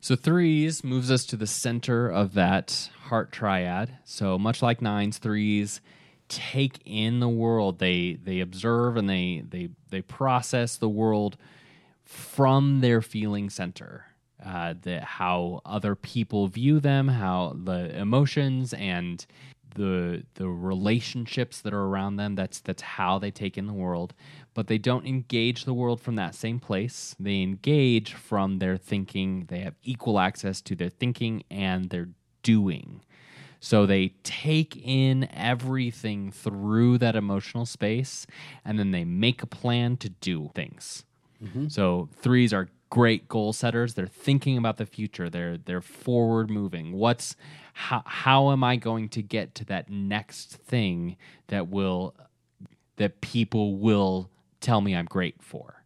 So threes moves us to the center of that heart triad. So much like nines, threes take in the world. They they observe and they they they process the world from their feeling center. Uh, the, how other people view them, how the emotions and the the relationships that are around them. That's that's how they take in the world. But they don't engage the world from that same place. They engage from their thinking. They have equal access to their thinking and their doing. So they take in everything through that emotional space and then they make a plan to do things. Mm-hmm. So threes are great goal setters. They're thinking about the future. They're they're forward moving. What's how how am I going to get to that next thing that will that people will tell me I'm great for?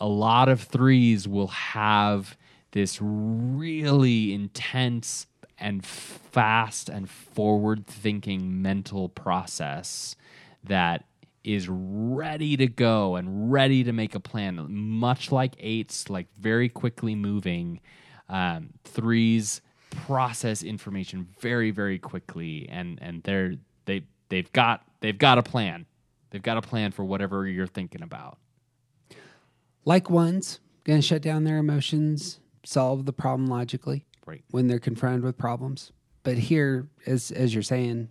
a lot of threes will have this really intense and fast and forward thinking mental process that is ready to go and ready to make a plan much like eights like very quickly moving um, threes process information very very quickly and and they're they they've got they've got a plan they've got a plan for whatever you're thinking about Like ones, going to shut down their emotions, solve the problem logically right when they're confronted with problems. But here, as as you're saying,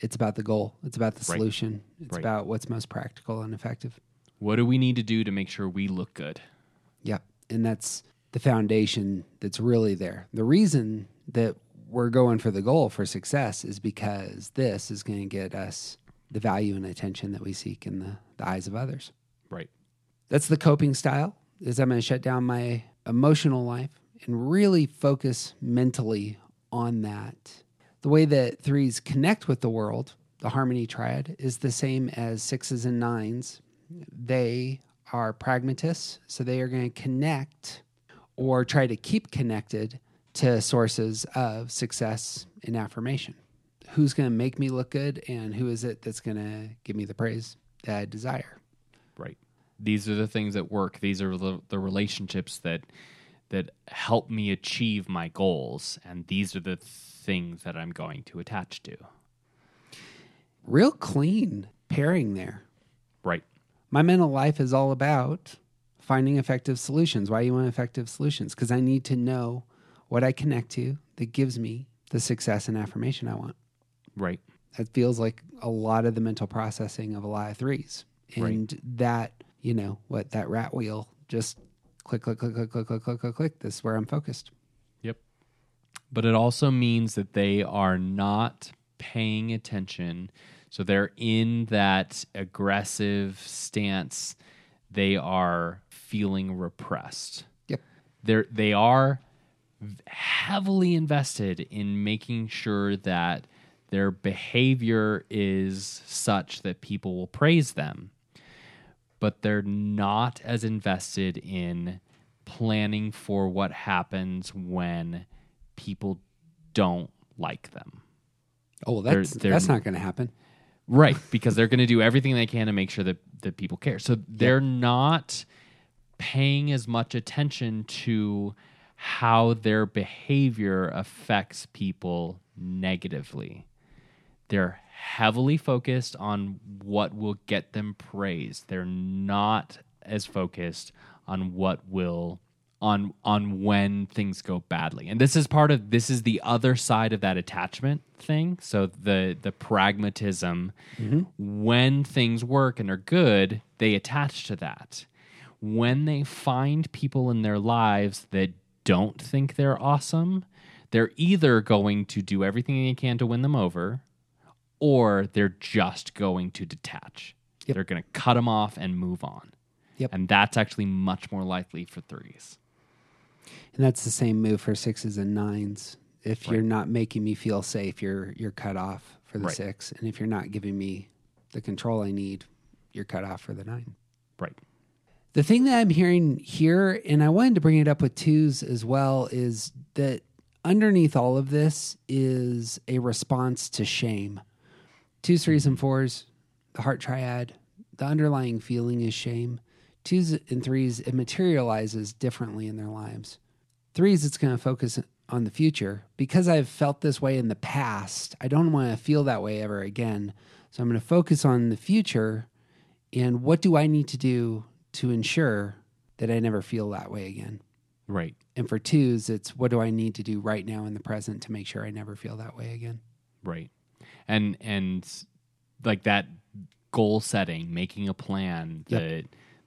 it's about the goal. It's about the Right. solution. It's Right. about what's most practical and effective. What do we need to do to make sure we look good? Yeah. And that's the foundation that's really there. The reason that we're going for the goal for success is because this is going to get us the value and attention that we seek in the, the eyes of others. Right. That's the coping style is I'm going to shut down my emotional life and really focus mentally on that. The way that threes connect with the world, the harmony triad, is the same as sixes and nines. They are pragmatists, so they are going to connect or try to keep connected to sources of success and affirmation. Who's going to make me look good, and who is it that's going to give me the praise that I desire? Right. These are the things that work. These are the, the relationships that that help me achieve my goals, and these are the things that I'm going to attach to. Real clean pairing there. Right. My mental life is all about finding effective solutions. Why you want effective solutions? Because I need to know what I connect to that gives me the success and affirmation I want. Right. That feels like a lot of the mental processing of a lot of threes. Right. And that, you know, what that rat wheel just click, click, click, click, click, click, click, click, click. This is where I'm focused. Yep. But it also means that they are not paying attention. So they're in that aggressive stance. They are feeling repressed. Yep. They're they are heavily invested in making sure that their behavior is such that people will praise them but they're not as invested in planning for what happens when people don't like them. Oh, They're- that's they're- that's not going to happen. Right, because they're going to do everything they can to make sure that, that people care. So they're not paying as much attention to how their behavior affects people negatively. They're heavily focused on what will get them praise. They're not as focused on what will on on when things go badly. And this is part of this is the other side of that attachment thing. So the the pragmatism mm-hmm. when things work and are good, they attach to that. When they find people in their lives that don't think they're awesome, they're either going to do everything they can to win them over or they're just going to detach. Yep. They're going to cut them off and move on. Yep. And that's actually much more likely for threes. And that's the same move for sixes and nines. If you're not making me feel safe, you're you're cut off for the Right. six. And if you're not giving me the control I need, you're cut off for the nine. Right. The thing that I'm hearing here, and I wanted to bring it up with twos as well, is that underneath all of this is a response to shame. Twos, threes, and fours, the heart triad, the underlying feeling is shame. Twos and threes, it materializes differently in their lives. Threes, it's going to focus on the future. Because I've felt this way in the past, I don't want to feel that way ever again. So I'm going to focus on the future and what do I need to do to ensure that I never feel that way again? Right. And for twos, it's what do I need to do right now in the present to make sure I never feel that way again? Right. And and like that goal setting, making a plan, Yep. the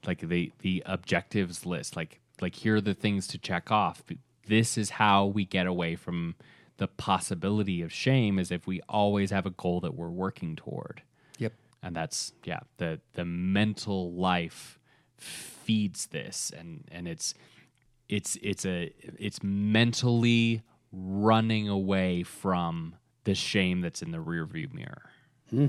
like the the objectives list, like like here are the things to check off. This is how we get away from the possibility of shame is if we always have a goal that we're working toward. Yep. And that's yeah, the the mental life feeds this and and it's it's it's a it's mentally running away from the shame that's in the rearview mirror. Hmm.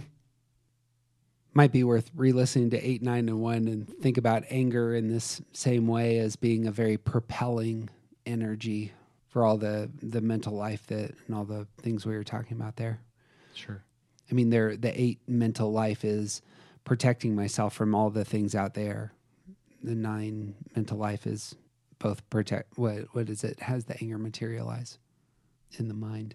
Might be worth re listening to 8, 9, and 1 and think about anger in this same way as being a very propelling energy for all the, the mental life that and all the things we were talking about there. Sure. I mean, there the eight mental life is protecting myself from all the things out there. The nine mental life is both protect. What what is it? Has the anger materialize in the mind?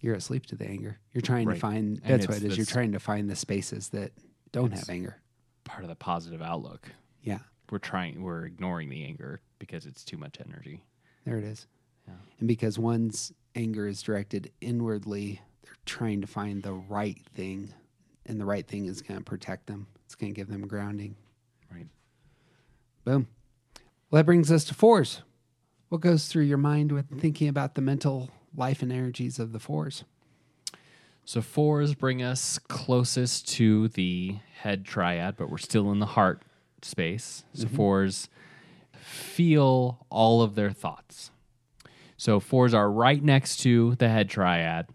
You're asleep to the anger. You're trying Right. to find. That's what it is. You're trying to find the spaces that don't have anger. Part of the positive outlook. Yeah, We're trying we're ignoring the anger because it's too much energy. there it is. Yeah. And because one's anger is directed inwardly, they're trying to find the right thing, and the right thing is going to protect them. It's going to give them grounding. Right. Boom. Well, that brings us to fours. What goes through your mind when thinking about the mental life and energies of the fours? So fours bring us closest to the head triad, but we're still in the heart space. So mm-hmm. fours feel all of their thoughts. So fours are right next to the head triad,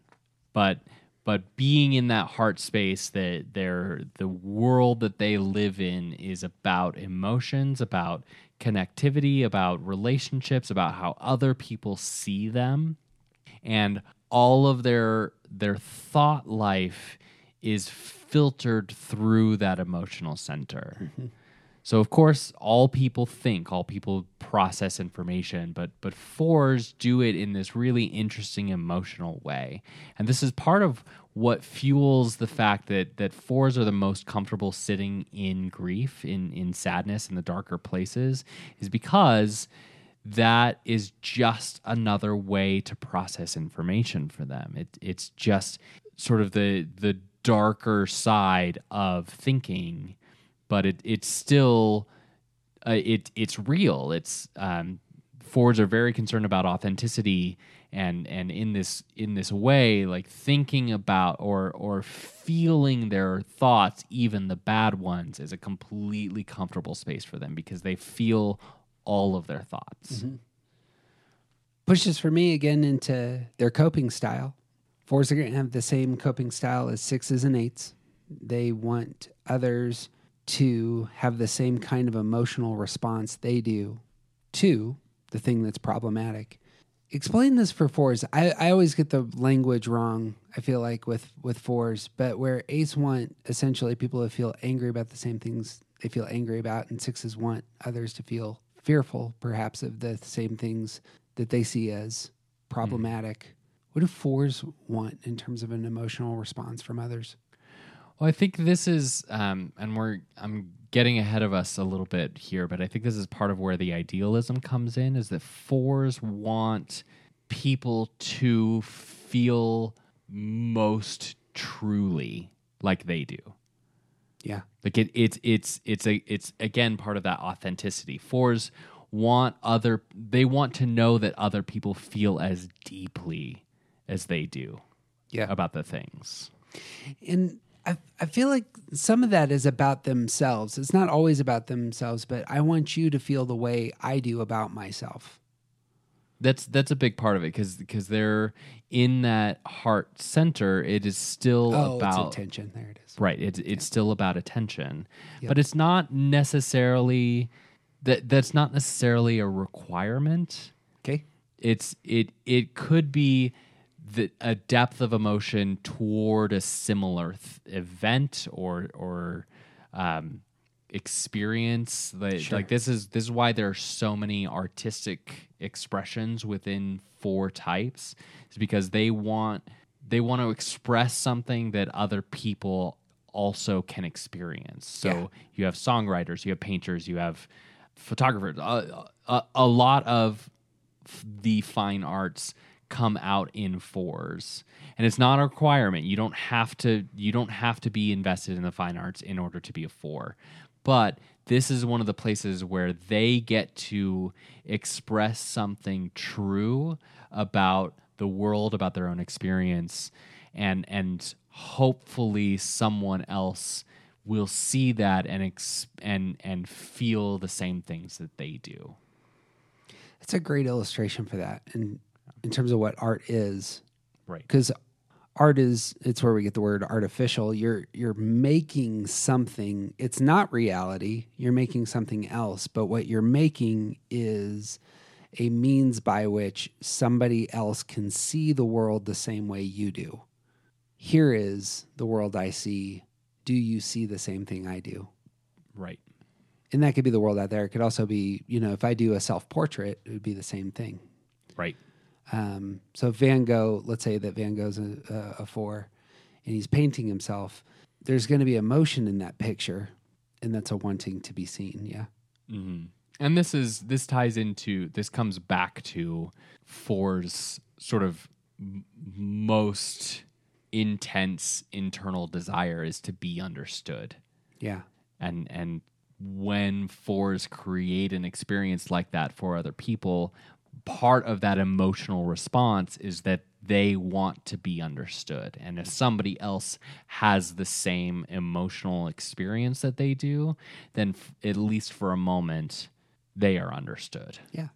but but being in that heart space that they're the world that they live in is about emotions about connectivity about relationships about how other people see them. And all of their their thought life is filtered through that emotional center so of course, all people think, all people process information, but but fours do it in this really interesting emotional way. And this is part of what fuels the fact that that fours are the most comfortable sitting in grief, in in sadness, in the darker places, is because that is just another way to process information for them. It, it's just sort of the the darker side of thinking but it it's still uh, it it's real. It's um, fours are very concerned about authenticity and and in this in this way, like thinking about or or feeling their thoughts, even the bad ones, is a completely comfortable space for them because they feel all of their thoughts. Pushes for me again into their coping style. Fours are going to have the same coping style as sixes and eights. They want others to have the same kind of emotional response they do to the thing that's problematic. Explain this for fours. I, I always get the language wrong, I feel like, with, with fours, but where eights want essentially people to feel angry about the same things they feel angry about, and sixes want others to feel fearful, perhaps, of the same things that they see as hmm. problematic. What do fours want in terms of an emotional response from others? Well, I think this is, um, and we're I'm getting ahead of us a little bit here, but I think this is part of where the idealism comes in. Is that fours want people to feel most truly like they do. Yeah. Like it, it's it's it's a it's again part of that authenticity. Fours want other they want to know that other people feel as deeply as they do Yeah. about the things. And I, I feel like some of that is about themselves. It's not always about themselves, but I want you to feel the way I do about myself. That's that's a big part of it because because they're in that heart center. It is still Oh, about attention. There it is. right. It's it's still about attention, Yep. but it's not necessarily that that's not necessarily a requirement. Okay. it's it it could be the, a depth of emotion toward a similar th- event or or um, experience. Like, Sure. like this is this is why there are so many artistic expressions within four types. Is because they want they want to express something that other people also can experience. So Yeah. you have songwriters, you have painters, you have photographers. A, a, a lot of the fine arts come out in fours. And it's not a requirement. You don't have to you don't have to be invested in the fine arts in order to be a four. But this is one of the places where they get to express something true about the world about their own experience and and hopefully someone else will see that and ex- and and feel the same things that they do. It's a great illustration for that. And in terms of what art is, right. Because art is it's where we get the word artificial. You're you're making something. It's not reality. You're making something else. But what you're making is a means by which somebody else can see the world the same way you do. Here is the world i see. Do you see the same thing i do? Right. And that could be the world out there. It could also be you know if i do a self-portrait it would be the same thing. Right um, so Van Gogh, let's say that Van Gogh's a, a, four, and he's painting himself. There's going to be emotion in that picture, and that's a wanting to be seen. Yeah, hmm And this is this ties into this comes back to Four's sort of m- most intense internal desire is to be understood. yeah, and and when fours create an experience like that for other people part of that emotional response is that they want to be understood and if somebody else has the same emotional experience that they do then f- at least for a moment they are understood yeah.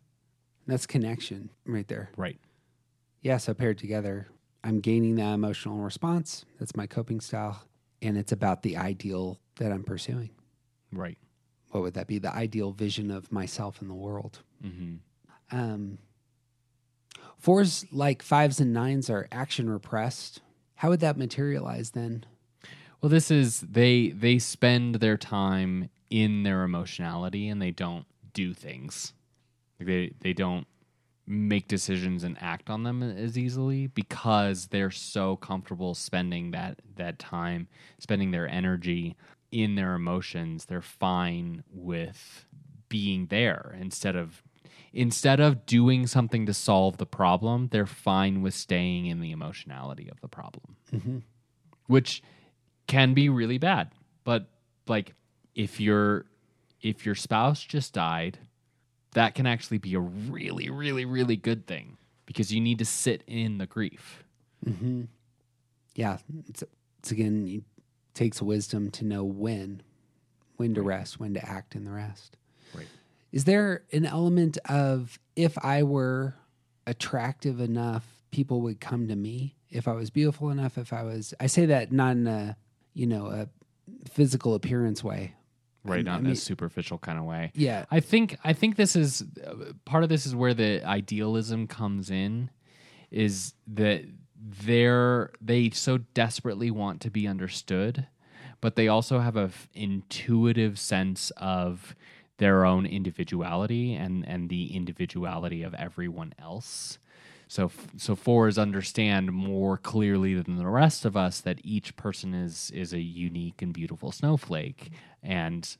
That's connection right there. right Yeah. So paired together, I'm gaining that emotional response. That's my coping style. And it's about the ideal that I'm pursuing. Right. What would that be? The ideal vision of myself in the world. hmm Um, fours, like fives and nines, are action repressed. How would that materialize then? Well, this is they they spend their time in their emotionality and they don't do things. Like they they don't make decisions and act on them as easily because they're so comfortable spending that that time, spending their energy in their emotions. They're fine with being there instead of instead of doing something to solve the problem, they're fine with staying in the emotionality of the problem which can be really bad. But like if your if your spouse just died, that can actually be a really really really good thing because you need to sit in the grief. Mm-hmm. Yeah, it's, it's again, it takes wisdom to know when, when to rest, when to act in the rest. Right. Is there an element of if I were attractive enough, people would come to me? If I was beautiful enough, if I was, I say that not in a, you know, a physical appearance way. Right, I- not I in a superficial kind of way. Yeah. I think I think this is uh, part of this is where the idealism comes in is that they're they so desperately want to be understood but they also have a f- intuitive sense of their own individuality and and the individuality of everyone else. So so fours understand more clearly than the rest of us that each person is is a unique and beautiful snowflake. And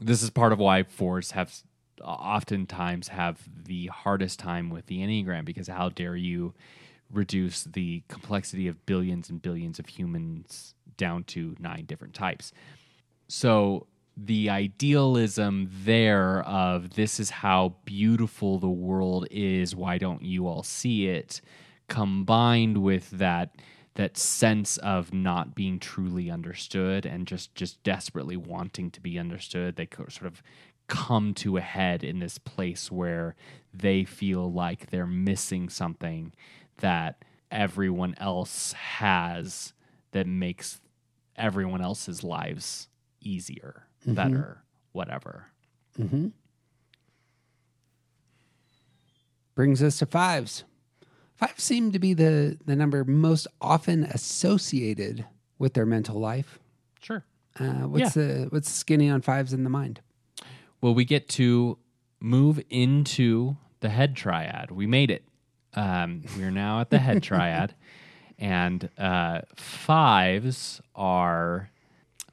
this is part of why fours have oftentimes have the hardest time with the enneagram because how dare you reduce the complexity of billions and billions of humans down to nine different types. So the idealism there of this is how beautiful the world is why don't you all see it combined with that that sense of not being truly understood and just just desperately wanting to be understood they sort of come to a head in this place where they feel like they're missing something that everyone else has that makes everyone else's lives easier, better, whatever. Mm-hmm. Brings us to fives. Fives seem to be the, the number most often associated with their mental life. Sure. Uh, what's the what's the skinny on fives in the mind? Well, we get to move into the head triad. We made it. Um, we're now at the head triad, and uh, fives are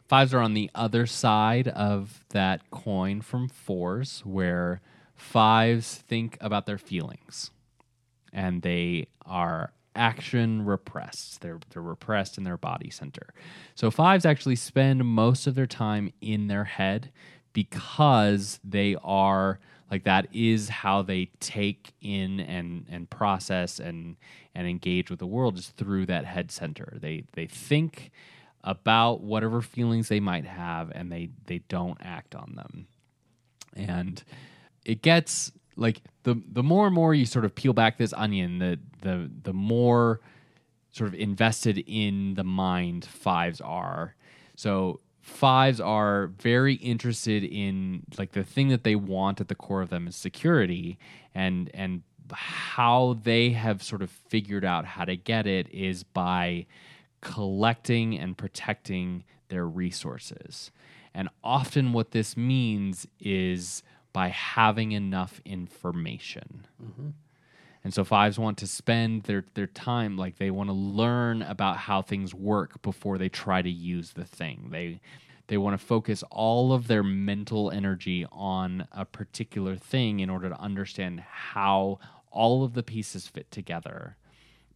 fives are on the other side of that coin from fours, where fives think about their feelings, and they are action repressed. They're they're repressed in their body center. So fives actually spend most of their time in their head because they are like that is how they take in and and process and and engage with the world is through that head center. They they think about whatever feelings they might have and they they don't act on them. And it gets like the the more and more you sort of peel back this onion, the the the more sort of invested in the mind fives are. So fives are very interested in like the thing that they want at the core of them is security and and how they have sort of figured out how to get it is by collecting and protecting their resources. And often what this means is by having enough information. Mm-hmm. And so fives want to spend their, their time like they want to learn about how things work before they try to use the thing. They they want to focus all of their mental energy on a particular thing in order to understand how all of the pieces fit together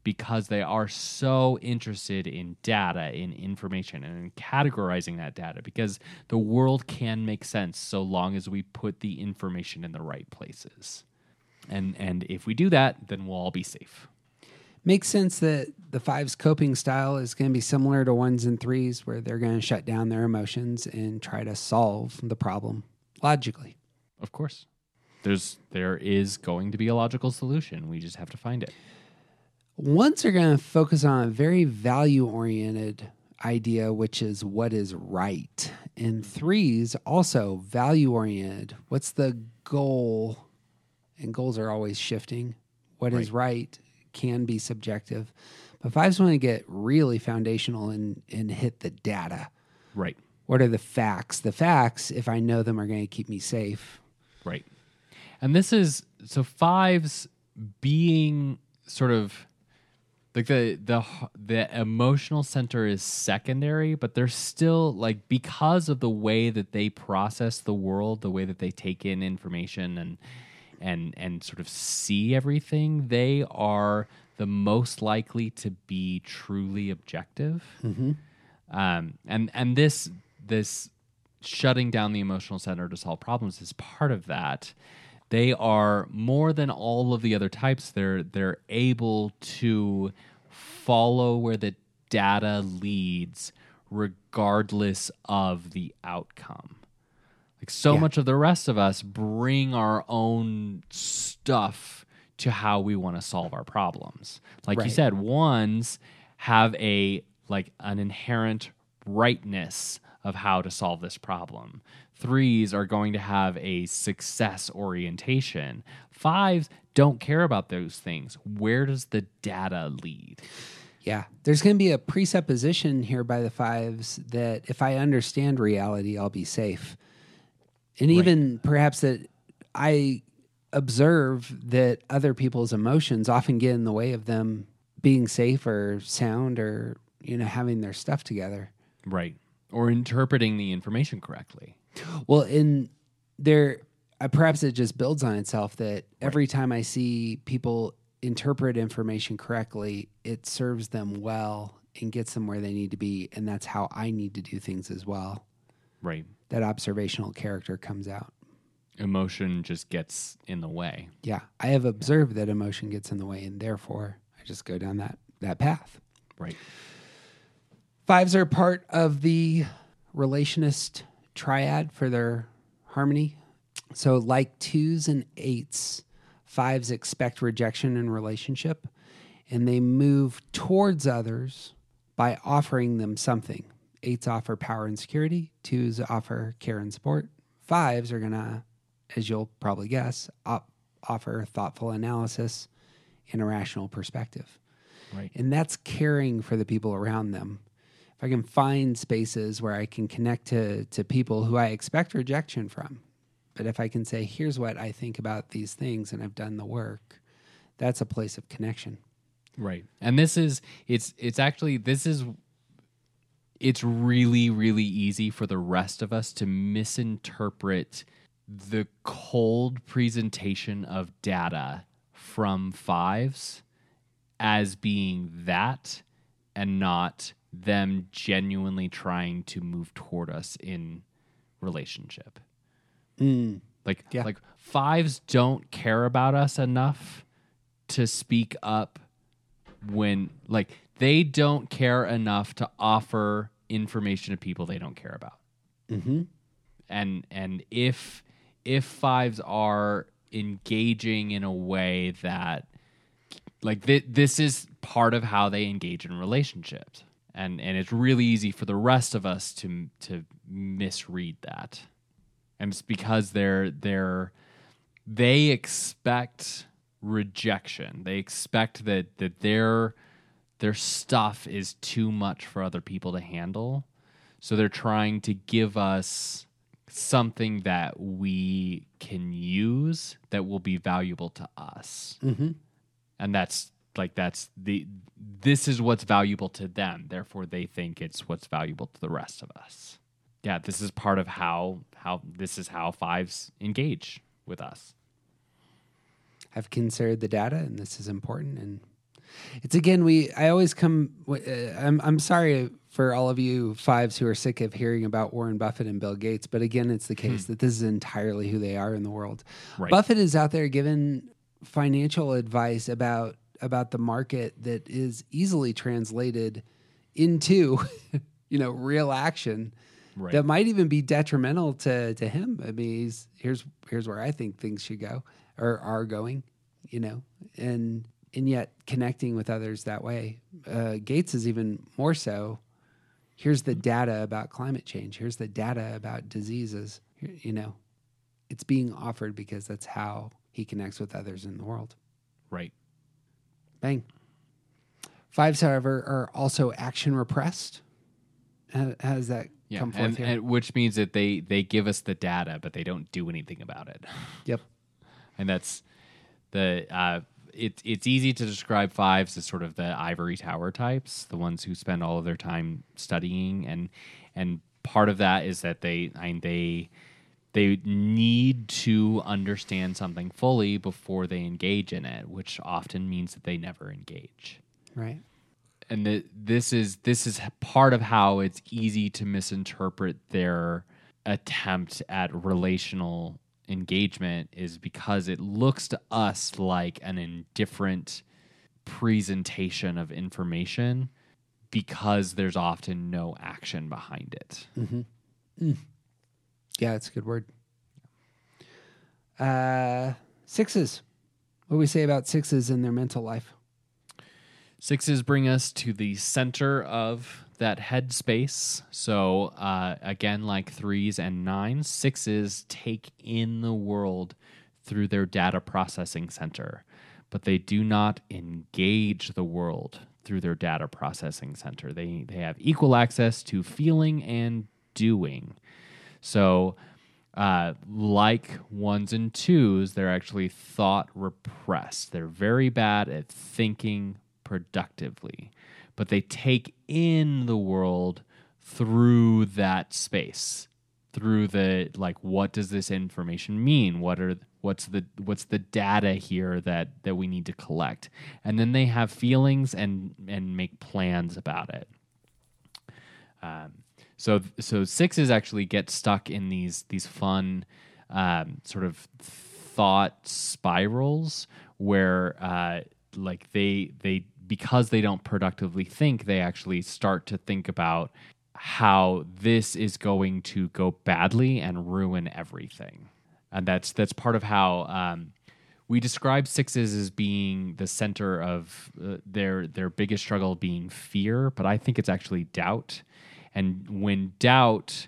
because they are so interested in data, in information, and in categorizing that data because the world can make sense so long as we put the information in the right places. And and if we do that, then we'll all be safe. Makes sense that the fives coping style is going to be similar to ones and threes, where they're going to shut down their emotions and try to solve the problem logically. Of course. There's there is going to be a logical solution. We just have to find it. Ones are going to focus on a very value oriented idea, which is what is right. And threes also value oriented. What's the goal? And goals are always shifting. What is right can be subjective. But fives want to get really foundational and, and hit the data. Right. What are the facts? The facts, if I know them, are going to keep me safe. Right. And this is so fives being sort of like the the the emotional center is secondary, but they're still like because of the way that they process the world, the way that they take in information and and and sort of see everything, they are the most likely to be truly objective. Um, and and this this shutting down the emotional center to solve problems is part of that. They are more than all of the other types. They're they're able to follow where the data leads, regardless of the outcome. Like so Yeah. much of the rest of us bring our own stuff to how we want to solve our problems. Like you said, ones have a like an inherent rightness of how to solve this problem. Threes are going to have a success orientation. Fives don't care about those things. Where does the data lead? Yeah. There's going to be a presupposition here by the fives that if I understand reality, I'll be safe. And even perhaps that I observe that other people's emotions often get in the way of them being safe or sound or, you know, having their stuff together. Right. Or interpreting the information correctly. Well, in there, uh, perhaps it just builds on itself that every time I see people interpret information correctly, it serves them well and gets them where they need to be. And that's how I need to do things as well. Right. That observational character comes out. Emotion just gets in the way. Yeah. I have observed that emotion gets in the way, and therefore I just go down that, that path. Right. Fives are part of the relationist triad for their harmony. So, like twos and eights, fives expect rejection in relationship and they move towards others by offering them something. Eights offer power and security, twos offer care and support. Fives are going to, as you'll probably guess, op- offer thoughtful analysis and a rational perspective. Right. And that's caring for the people around them. I can find spaces where I can connect to, to people who I expect rejection from, but if I can say, here's what I think about these things and I've done the work, that's a place of connection. Right. And this is it's it's actually this is it's really really easy for the rest of us to misinterpret the cold presentation of data from fives as being that and not them genuinely trying to move toward us in relationship. Like Yeah. like fives don't care about us enough to speak up when like they don't care enough to offer information to people they don't care about. Mm-hmm. And and if if fives are engaging in a way that like th- this is part of how they engage in relationships and and it's really easy for the rest of us to to misread that. And it's because they're they're they expect rejection. They expect that that their their stuff is too much for other people to handle. So they're trying to give us something that we can use that will be valuable to us. Mm-hmm. and that's like that's the this is what's valuable to them therefore they think it's what's valuable to the rest of us yeah this is part of how how this is how fives engage with us I've considered the data, and this is important. And it's again, we. I always come. Uh, I'm. I'm sorry for all of you fives who are sick of hearing about Warren Buffett and Bill Gates, but again, it's the case that this is entirely who they are in the world. Right. Buffett is out there giving financial advice about about the market that is easily translated into, you know, real action right that might even be detrimental to to him. I mean, he's, here's here's where I think things should go or are going, you know, and and yet connecting with others that way. Uh, Gates is even more so. Here's the data about climate change. Here's the data about diseases. You know, it's being offered because that's how he connects with others in the world. Right. Bang. Fives, however, are also action repressed. How, how does that Yeah. come forth And, here? and which means that they they give us the data, but they don't do anything about it. yep. and that's the uh, it's it's easy to describe fives as sort of the ivory tower types, the ones who spend all of their time studying, and and part of that is that they I mean, they they need to understand something fully before they engage in it, which often means that they never engage Right. and the, this is this is part of how it's easy to misinterpret their attempt at relational engagement is because it looks to us like an indifferent presentation of information because there's often no action behind it. Mm-hmm. Mm. Yeah, it's a good word. Uh, sixes. What do we say about sixes in their mental life? Sixes bring us to the center of that head space. So, uh, again, like threes and nines, sixes take in the world through their data processing center, but they do not engage the world through their data processing center. They, they have equal access to feeling and doing. So, uh, like ones and twos, they're actually thought repressed. They're very bad at thinking productively, but they take in the world through that space, through the like, what does this information mean? What are what's the what's the data here that that we need to collect? And then they have feelings and and make plans about it. Um, so so sixes actually get stuck in these these fun um, sort of thought spirals where uh, like they they because they don't productively think they actually start to think about how this is going to go badly and ruin everything. And that's that's part of how um, we describe sixes as being the center of uh, their their biggest struggle being fear but i think it's actually doubt and when doubt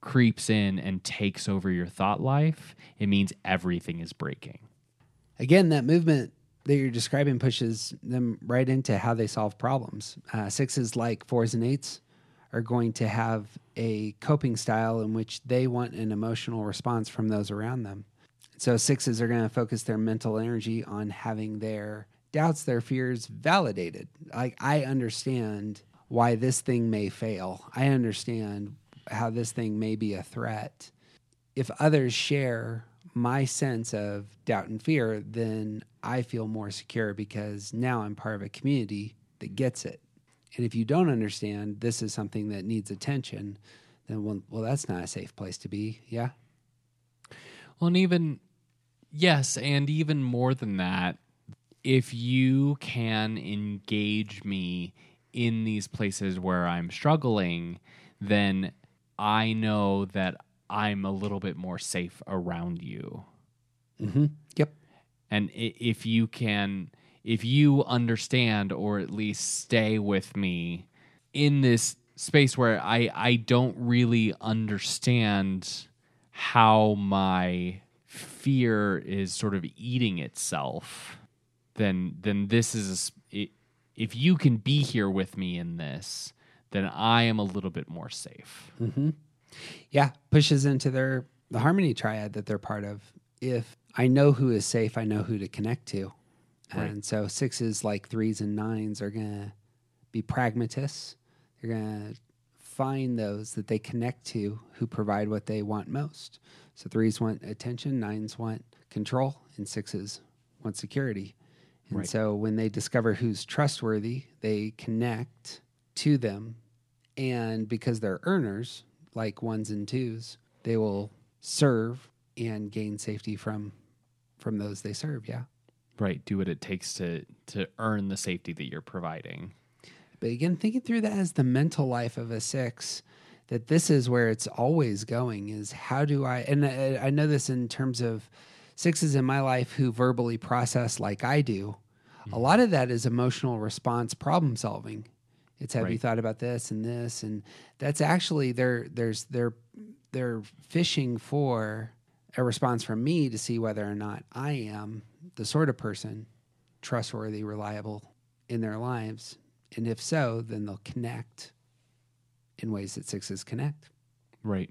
creeps in and takes over your thought life it means everything is breaking Again, that movement that you're describing pushes them right into how they solve problems. Uh, sixes, like fours and eights, are going to have a coping style in which they want an emotional response from those around them. So, sixes are going to focus their mental energy on having their doubts, their fears validated. Like, I understand why this thing may fail, I understand how this thing may be a threat if others share my sense of doubt and fear, then I feel more secure because now I'm part of a community that gets it. And if you don't understand this is something that needs attention, then well, well that's not a safe place to be. Yeah. Well, and even, yes, and even more than that, if you can engage me in these places where I'm struggling, then I know that I'm a little bit more safe around you. Mm-hmm. Yep. And if you can, if you understand or at least stay with me in this space where I, I don't really understand how my fear is sort of eating itself, then then this is a s- i if you can be here with me in this, then I am a little bit more safe. Mm-hmm. Yeah. Pushes into their the harmony triad that they're part of. If I know who is safe, I know who to connect to. Right. And so sixes like threes and nines are gonna be pragmatists. They're gonna find those that they connect to who provide what they want most. So threes want attention, nines want control, and sixes want security. And Right. so when they discover who's trustworthy, they connect to them. And because they're earners, like ones and twos, they will serve and gain safety from from those they serve. Yeah. Right. Do what it takes to to earn the safety that you're providing. But again, thinking through that as the mental life of a six, that this is where it's always going is how do I, and I, I know this in terms of sixes in my life who verbally process like I do. A mm-hmm. lot of that is emotional response problem solving. It's have you thought about this and this and that's actually they're there's they're they're fishing for a response from me to see whether or not I am the sort of person trustworthy, reliable in their lives. And if so, then they'll connect in ways that sixes connect. Right.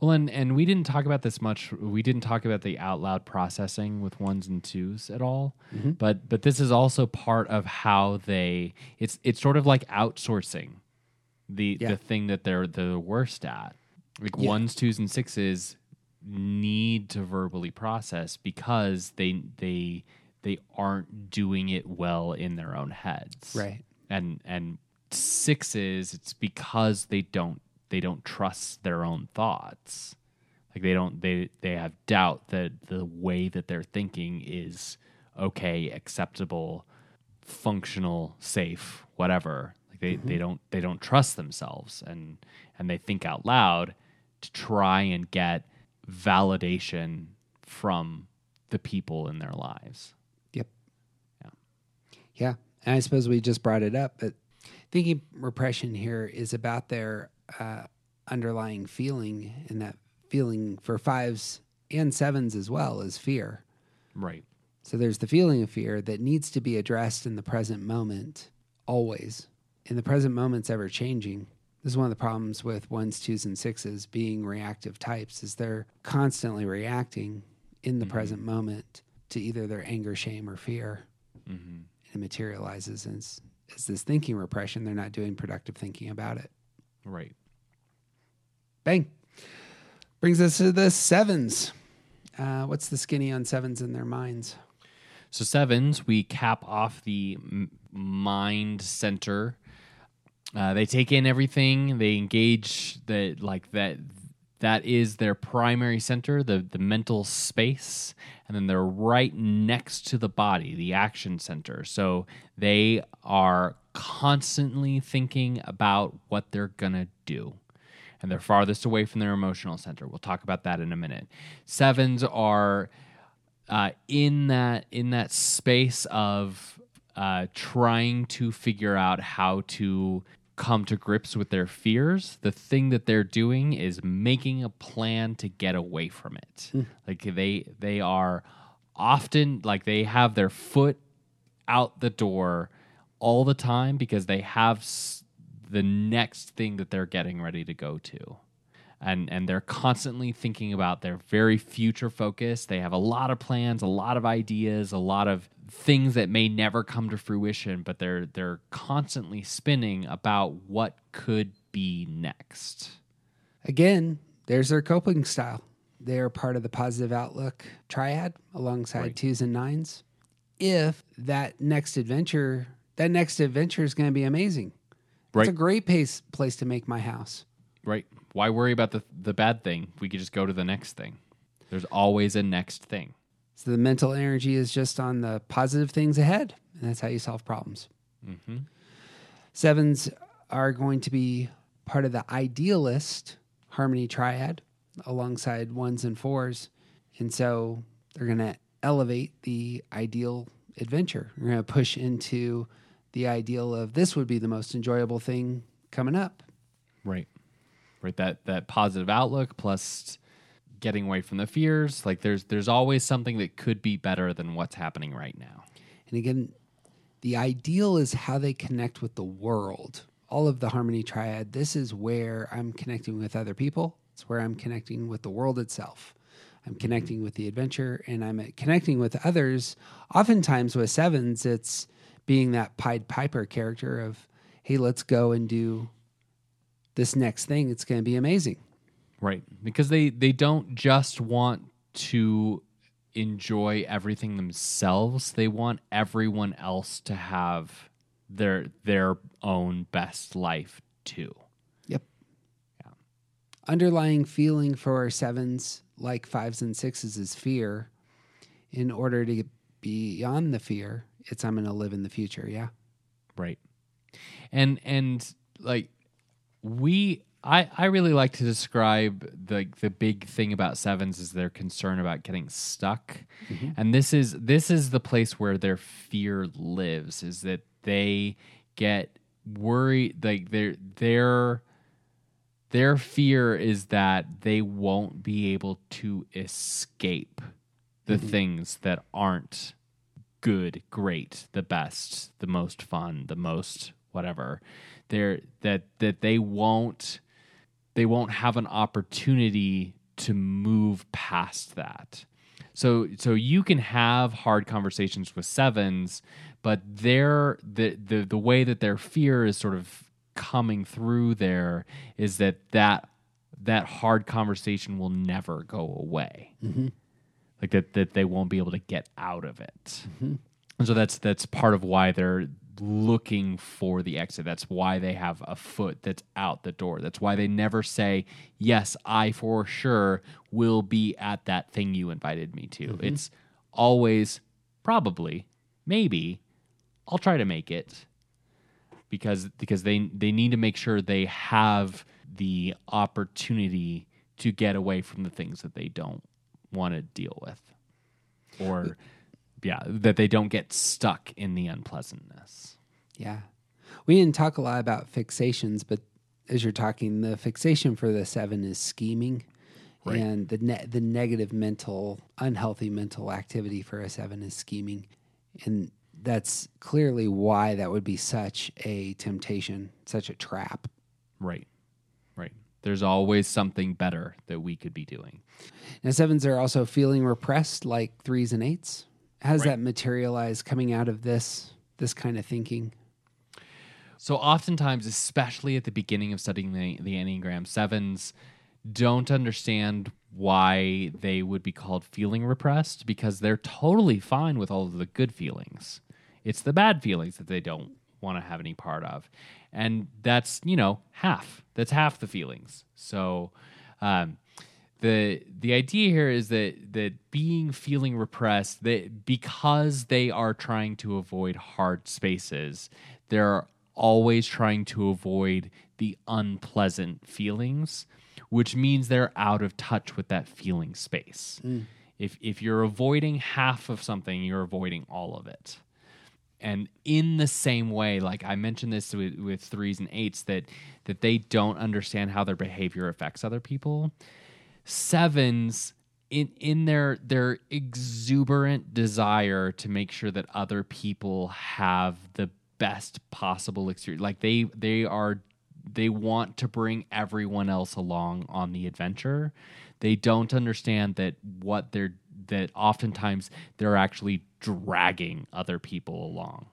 Well, and and we didn't talk about this much. We didn't talk about the out loud processing with ones and twos at all. Mhm. But but this is also part of how they. It's it's sort of like outsourcing the Yeah. the thing that they're the worst at. Like Yeah. ones, twos, and sixes need to verbally process because they they they aren't doing it well in their own heads Right. and and sixes it's because they don't they don't trust their own thoughts like they don't they they have doubt that the way that they're thinking is okay acceptable functional safe whatever like they, they mm-hmm. don't they don't trust themselves and and they think out loud to try and get validation from the people in their lives Yep. Yeah. Yeah. And I suppose we just brought it up, but thinking repression here is about their uh, underlying feeling, and that feeling for fives and sevens as well is fear. right So there's the feeling of fear that needs to be addressed in the present moment, always. And the present moment's ever changing. This is one of the problems with ones, twos, and sixes being reactive types is they're constantly reacting in the present moment to either their anger, shame, or fear. hmm And it materializes as, as this thinking repression. They're not doing productive thinking about it. right Bang. Brings us to the sevens. Uh, what's the skinny on sevens in their minds? So sevens, we cap off the m- mind center. Uh, they take in everything. They engage that like that. That is their primary center, the the mental space, and then they're right next to the body, the action center. So they are constantly thinking about what they're gonna do and they're farthest away from their emotional center. We'll talk about that in a minute. Sevens are uh, in that in that space of uh, trying to figure out how to come to grips with their fears. The thing that they're doing is making a plan to get away from it. Like they they are often like they have their foot out the door all the time because they have s- the next thing that they're getting ready to go to. And and they're constantly thinking about their very future focused. They have a lot of plans, a lot of ideas, a lot of things that may never come to fruition, but they're they're constantly spinning about what could be next. Again, there's their coping style. They are part of the positive outlook triad alongside Right. twos and nines. If that next adventure, that next adventure is going to be amazing. Right. It's a great pace, place to make my house. Right? Why worry about the the bad thing? We could just go to the next thing. There's always a next thing. So the mental energy is just on the positive things ahead, and that's how you solve problems. hmm Sevens are going to be part of the idealist harmony triad alongside ones and fours. And so they're going to elevate the ideal adventure. We're going to push into the ideal of this would be the most enjoyable thing coming up. Right. Right. That that positive outlook plus getting away from the fears. Like there's there's always something that could be better than what's happening right now. And again, the ideal is how they connect with the world. All of the harmony triad, this is where I'm connecting with other people. It's where I'm connecting with the world itself. I'm connecting with the adventure and I'm connecting with others. Oftentimes with sevens, it's being that Pied Piper character of, hey, let's go and do this next thing. It's going to be amazing. Right. Because they they don't just want to enjoy everything themselves. They want everyone else to have their their own best life too. Yep. Yeah. Underlying feeling for sevens, like fives and sixes, is fear. In order to get beyond the fear, it's I'm going to live in the future. Yeah. Right. And and like we I, I really like to describe the the big thing about sevens is their concern about getting stuck, mm-hmm. and this is this is the place where their fear lives. Is that they get worried like their their their fear is that they won't be able to escape the mm-hmm. things that aren't good, great, the best, the most fun, the most whatever. They're that that they won't they won't have an opportunity to move past that. So so you can have hard conversations with sevens, but their the the the way that their fear is sort of coming through there is that that that hard conversation will never go away. Mm-hmm. Like that that they won't be able to get out of it. Mm-hmm. And so that's that's part of why they're looking for the exit. That's why they have a foot that's out the door. That's why they never say, "Yes, I for sure will be at that thing you invited me to." Mm-hmm. It's always probably, maybe, I'll try to make it because because they they need to make sure they have the opportunity to get away from the things that they don't want to deal with or yeah that they don't get stuck in the unpleasantness Yeah. We didn't talk a lot about fixations, but as you're talking, the fixation for the seven is scheming. Right. And the ne- the negative mental, unhealthy mental activity for a seven is scheming. And that's clearly why that would be such a temptation, such a trap. right right there's always something better that we could be doing Now, sevens are also feeling repressed like threes and eights. How does Right. that materialize coming out of this this kind of thinking? So oftentimes, especially at the beginning of studying the, the Enneagram, sevens don't understand why they would be called feeling repressed because they're totally fine with all of the good feelings. It's the bad feelings that they don't want to have any part of. And that's, you know, half. That's half the feelings. So um, the the idea here is that that being feeling repressed that because they are trying to avoid hard spaces they're always trying to avoid the unpleasant feelings which means they're out of touch with that feeling space if if you're avoiding half of something you're avoiding all of it and in the same way like i mentioned this with, with threes and eights that that they don't understand how their behavior affects other people. Sevens in in their their exuberant desire to make sure that other people have the best possible experience like they they are they want to bring everyone else along on the adventure. They don't understand that what they're that oftentimes they're actually dragging other people along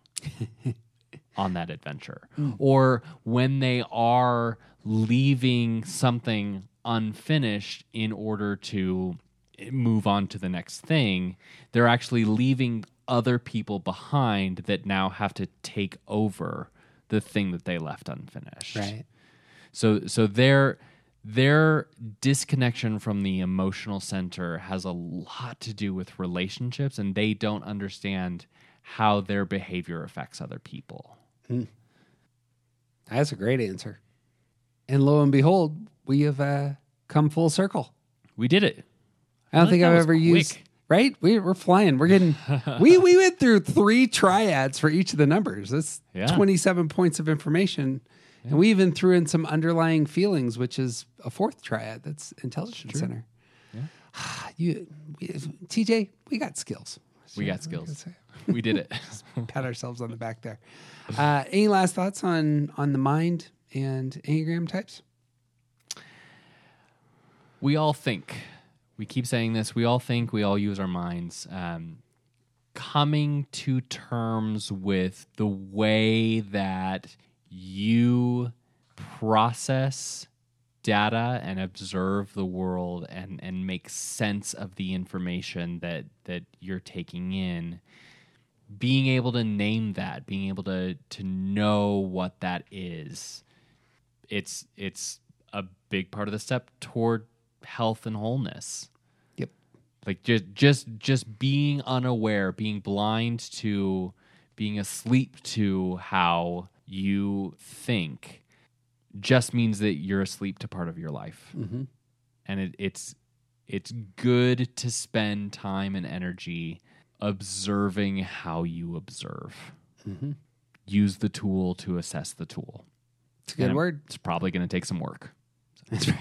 on that adventure. Or when they are leaving something unfinished in order to move on to the next thing, they're actually leaving other people behind that now have to take over the thing that they left unfinished. Right. So so their their disconnection from the emotional center has a lot to do with relationships and they don't understand how their behavior affects other people. That's a great answer. And lo and behold, we have uh, come full circle. We did it. I don't I think I've ever used. Right, we, we're flying. We're getting. we we went through three triads for each of the numbers. That's Yeah. twenty seven points of information, and we even threw in some underlying feelings, which is a fourth triad. That's intelligence center. Yeah. you, we, TJ, we got skills. We got skills. We did it. Pat ourselves on the back there. Uh, any last thoughts on on the mind and enneagram types? we all think. We keep saying this. We all think. We all use our minds. Um, coming to terms with the way that you process data and observe the world and and make sense of the information that that you're taking in being able to name that being able to to know what that is it's it's a big part of the step toward health and wholeness Yep. like just just just being unaware being blind to being asleep to how you think just means that you're asleep to part of your life. Mm-hmm. And it, it's it's good to spend time and energy observing how you observe. Mm-hmm. Use the tool to assess the tool. It's a good And word. It's probably going to take some work. That's right.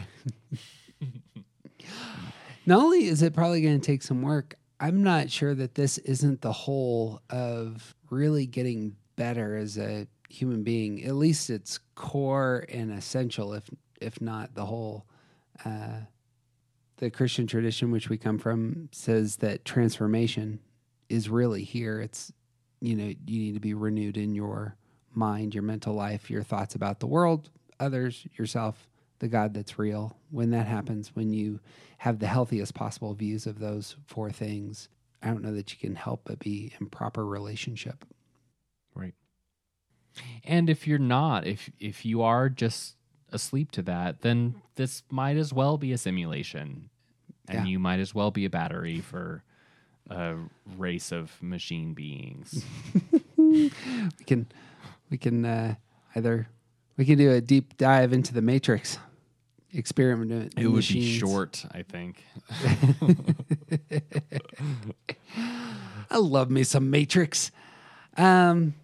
Not only is it probably going to take some work, I'm not sure that this isn't the whole of really getting better as a human being. At least it's core and essential, if if not the whole. Uh, the Christian tradition, which we come from, says that transformation is really here. It's you know you need to be renewed in your mind, your mental life, your thoughts about the world, others, yourself, the God that's real. When that happens, when you have the healthiest possible views of those four things, I don't know that you can help but be in proper relationship. And if you're not, if if you are just asleep to that, then this might as well be a simulation. And Yeah. you might as well be a battery for a race of machine beings. We can we can uh, either we can do a deep dive into the matrix experiment. it would be short, I think. I love me some Matrix. Um,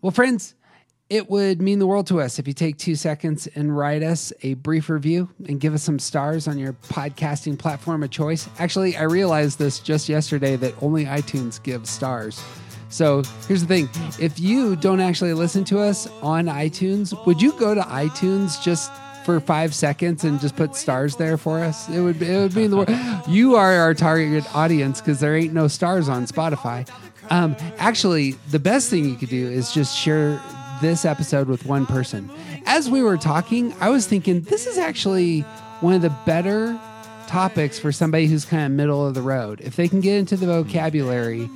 well, friends, it would mean the world to us if you take two seconds and write us a brief review and give us some stars on your podcasting platform of choice. Actually, I realized this just yesterday that only iTunes gives stars. So here's the thing if you don't actually listen to us on iTunes, would you go to iTunes just for five seconds and just put stars there for us? It would it would mean the world. You are our target audience because there ain't no stars on Spotify. Um, actually, the best thing you could do is just share this episode with one person. As we were talking, I was thinking this is actually one of the better topics for somebody who's kind of middle of the road. If they can get into the vocabulary,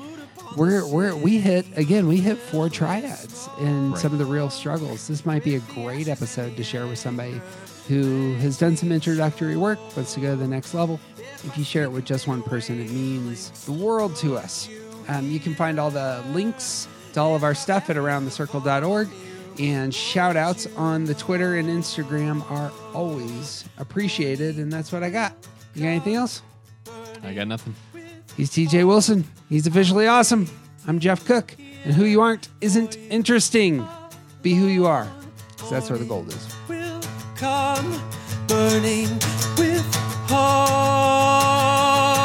we're, we're we hit again. We hit four triads and Right. some of the real struggles. This might be a great episode to share with somebody who has done some introductory work, wants to go to the next level. If you share it with just one person, it means the world to us. Um, you can find all the links to all of our stuff at aroundthecircle.org. And shout outs on the Twitter and Instagram are always appreciated. And that's what I got. You got anything else? I got nothing. He's TJ Wilson. He's officially awesome. I'm Jeff Cook. And who you aren't isn't interesting. Be who you are. 'cause that's where the gold is. will come burning with heart.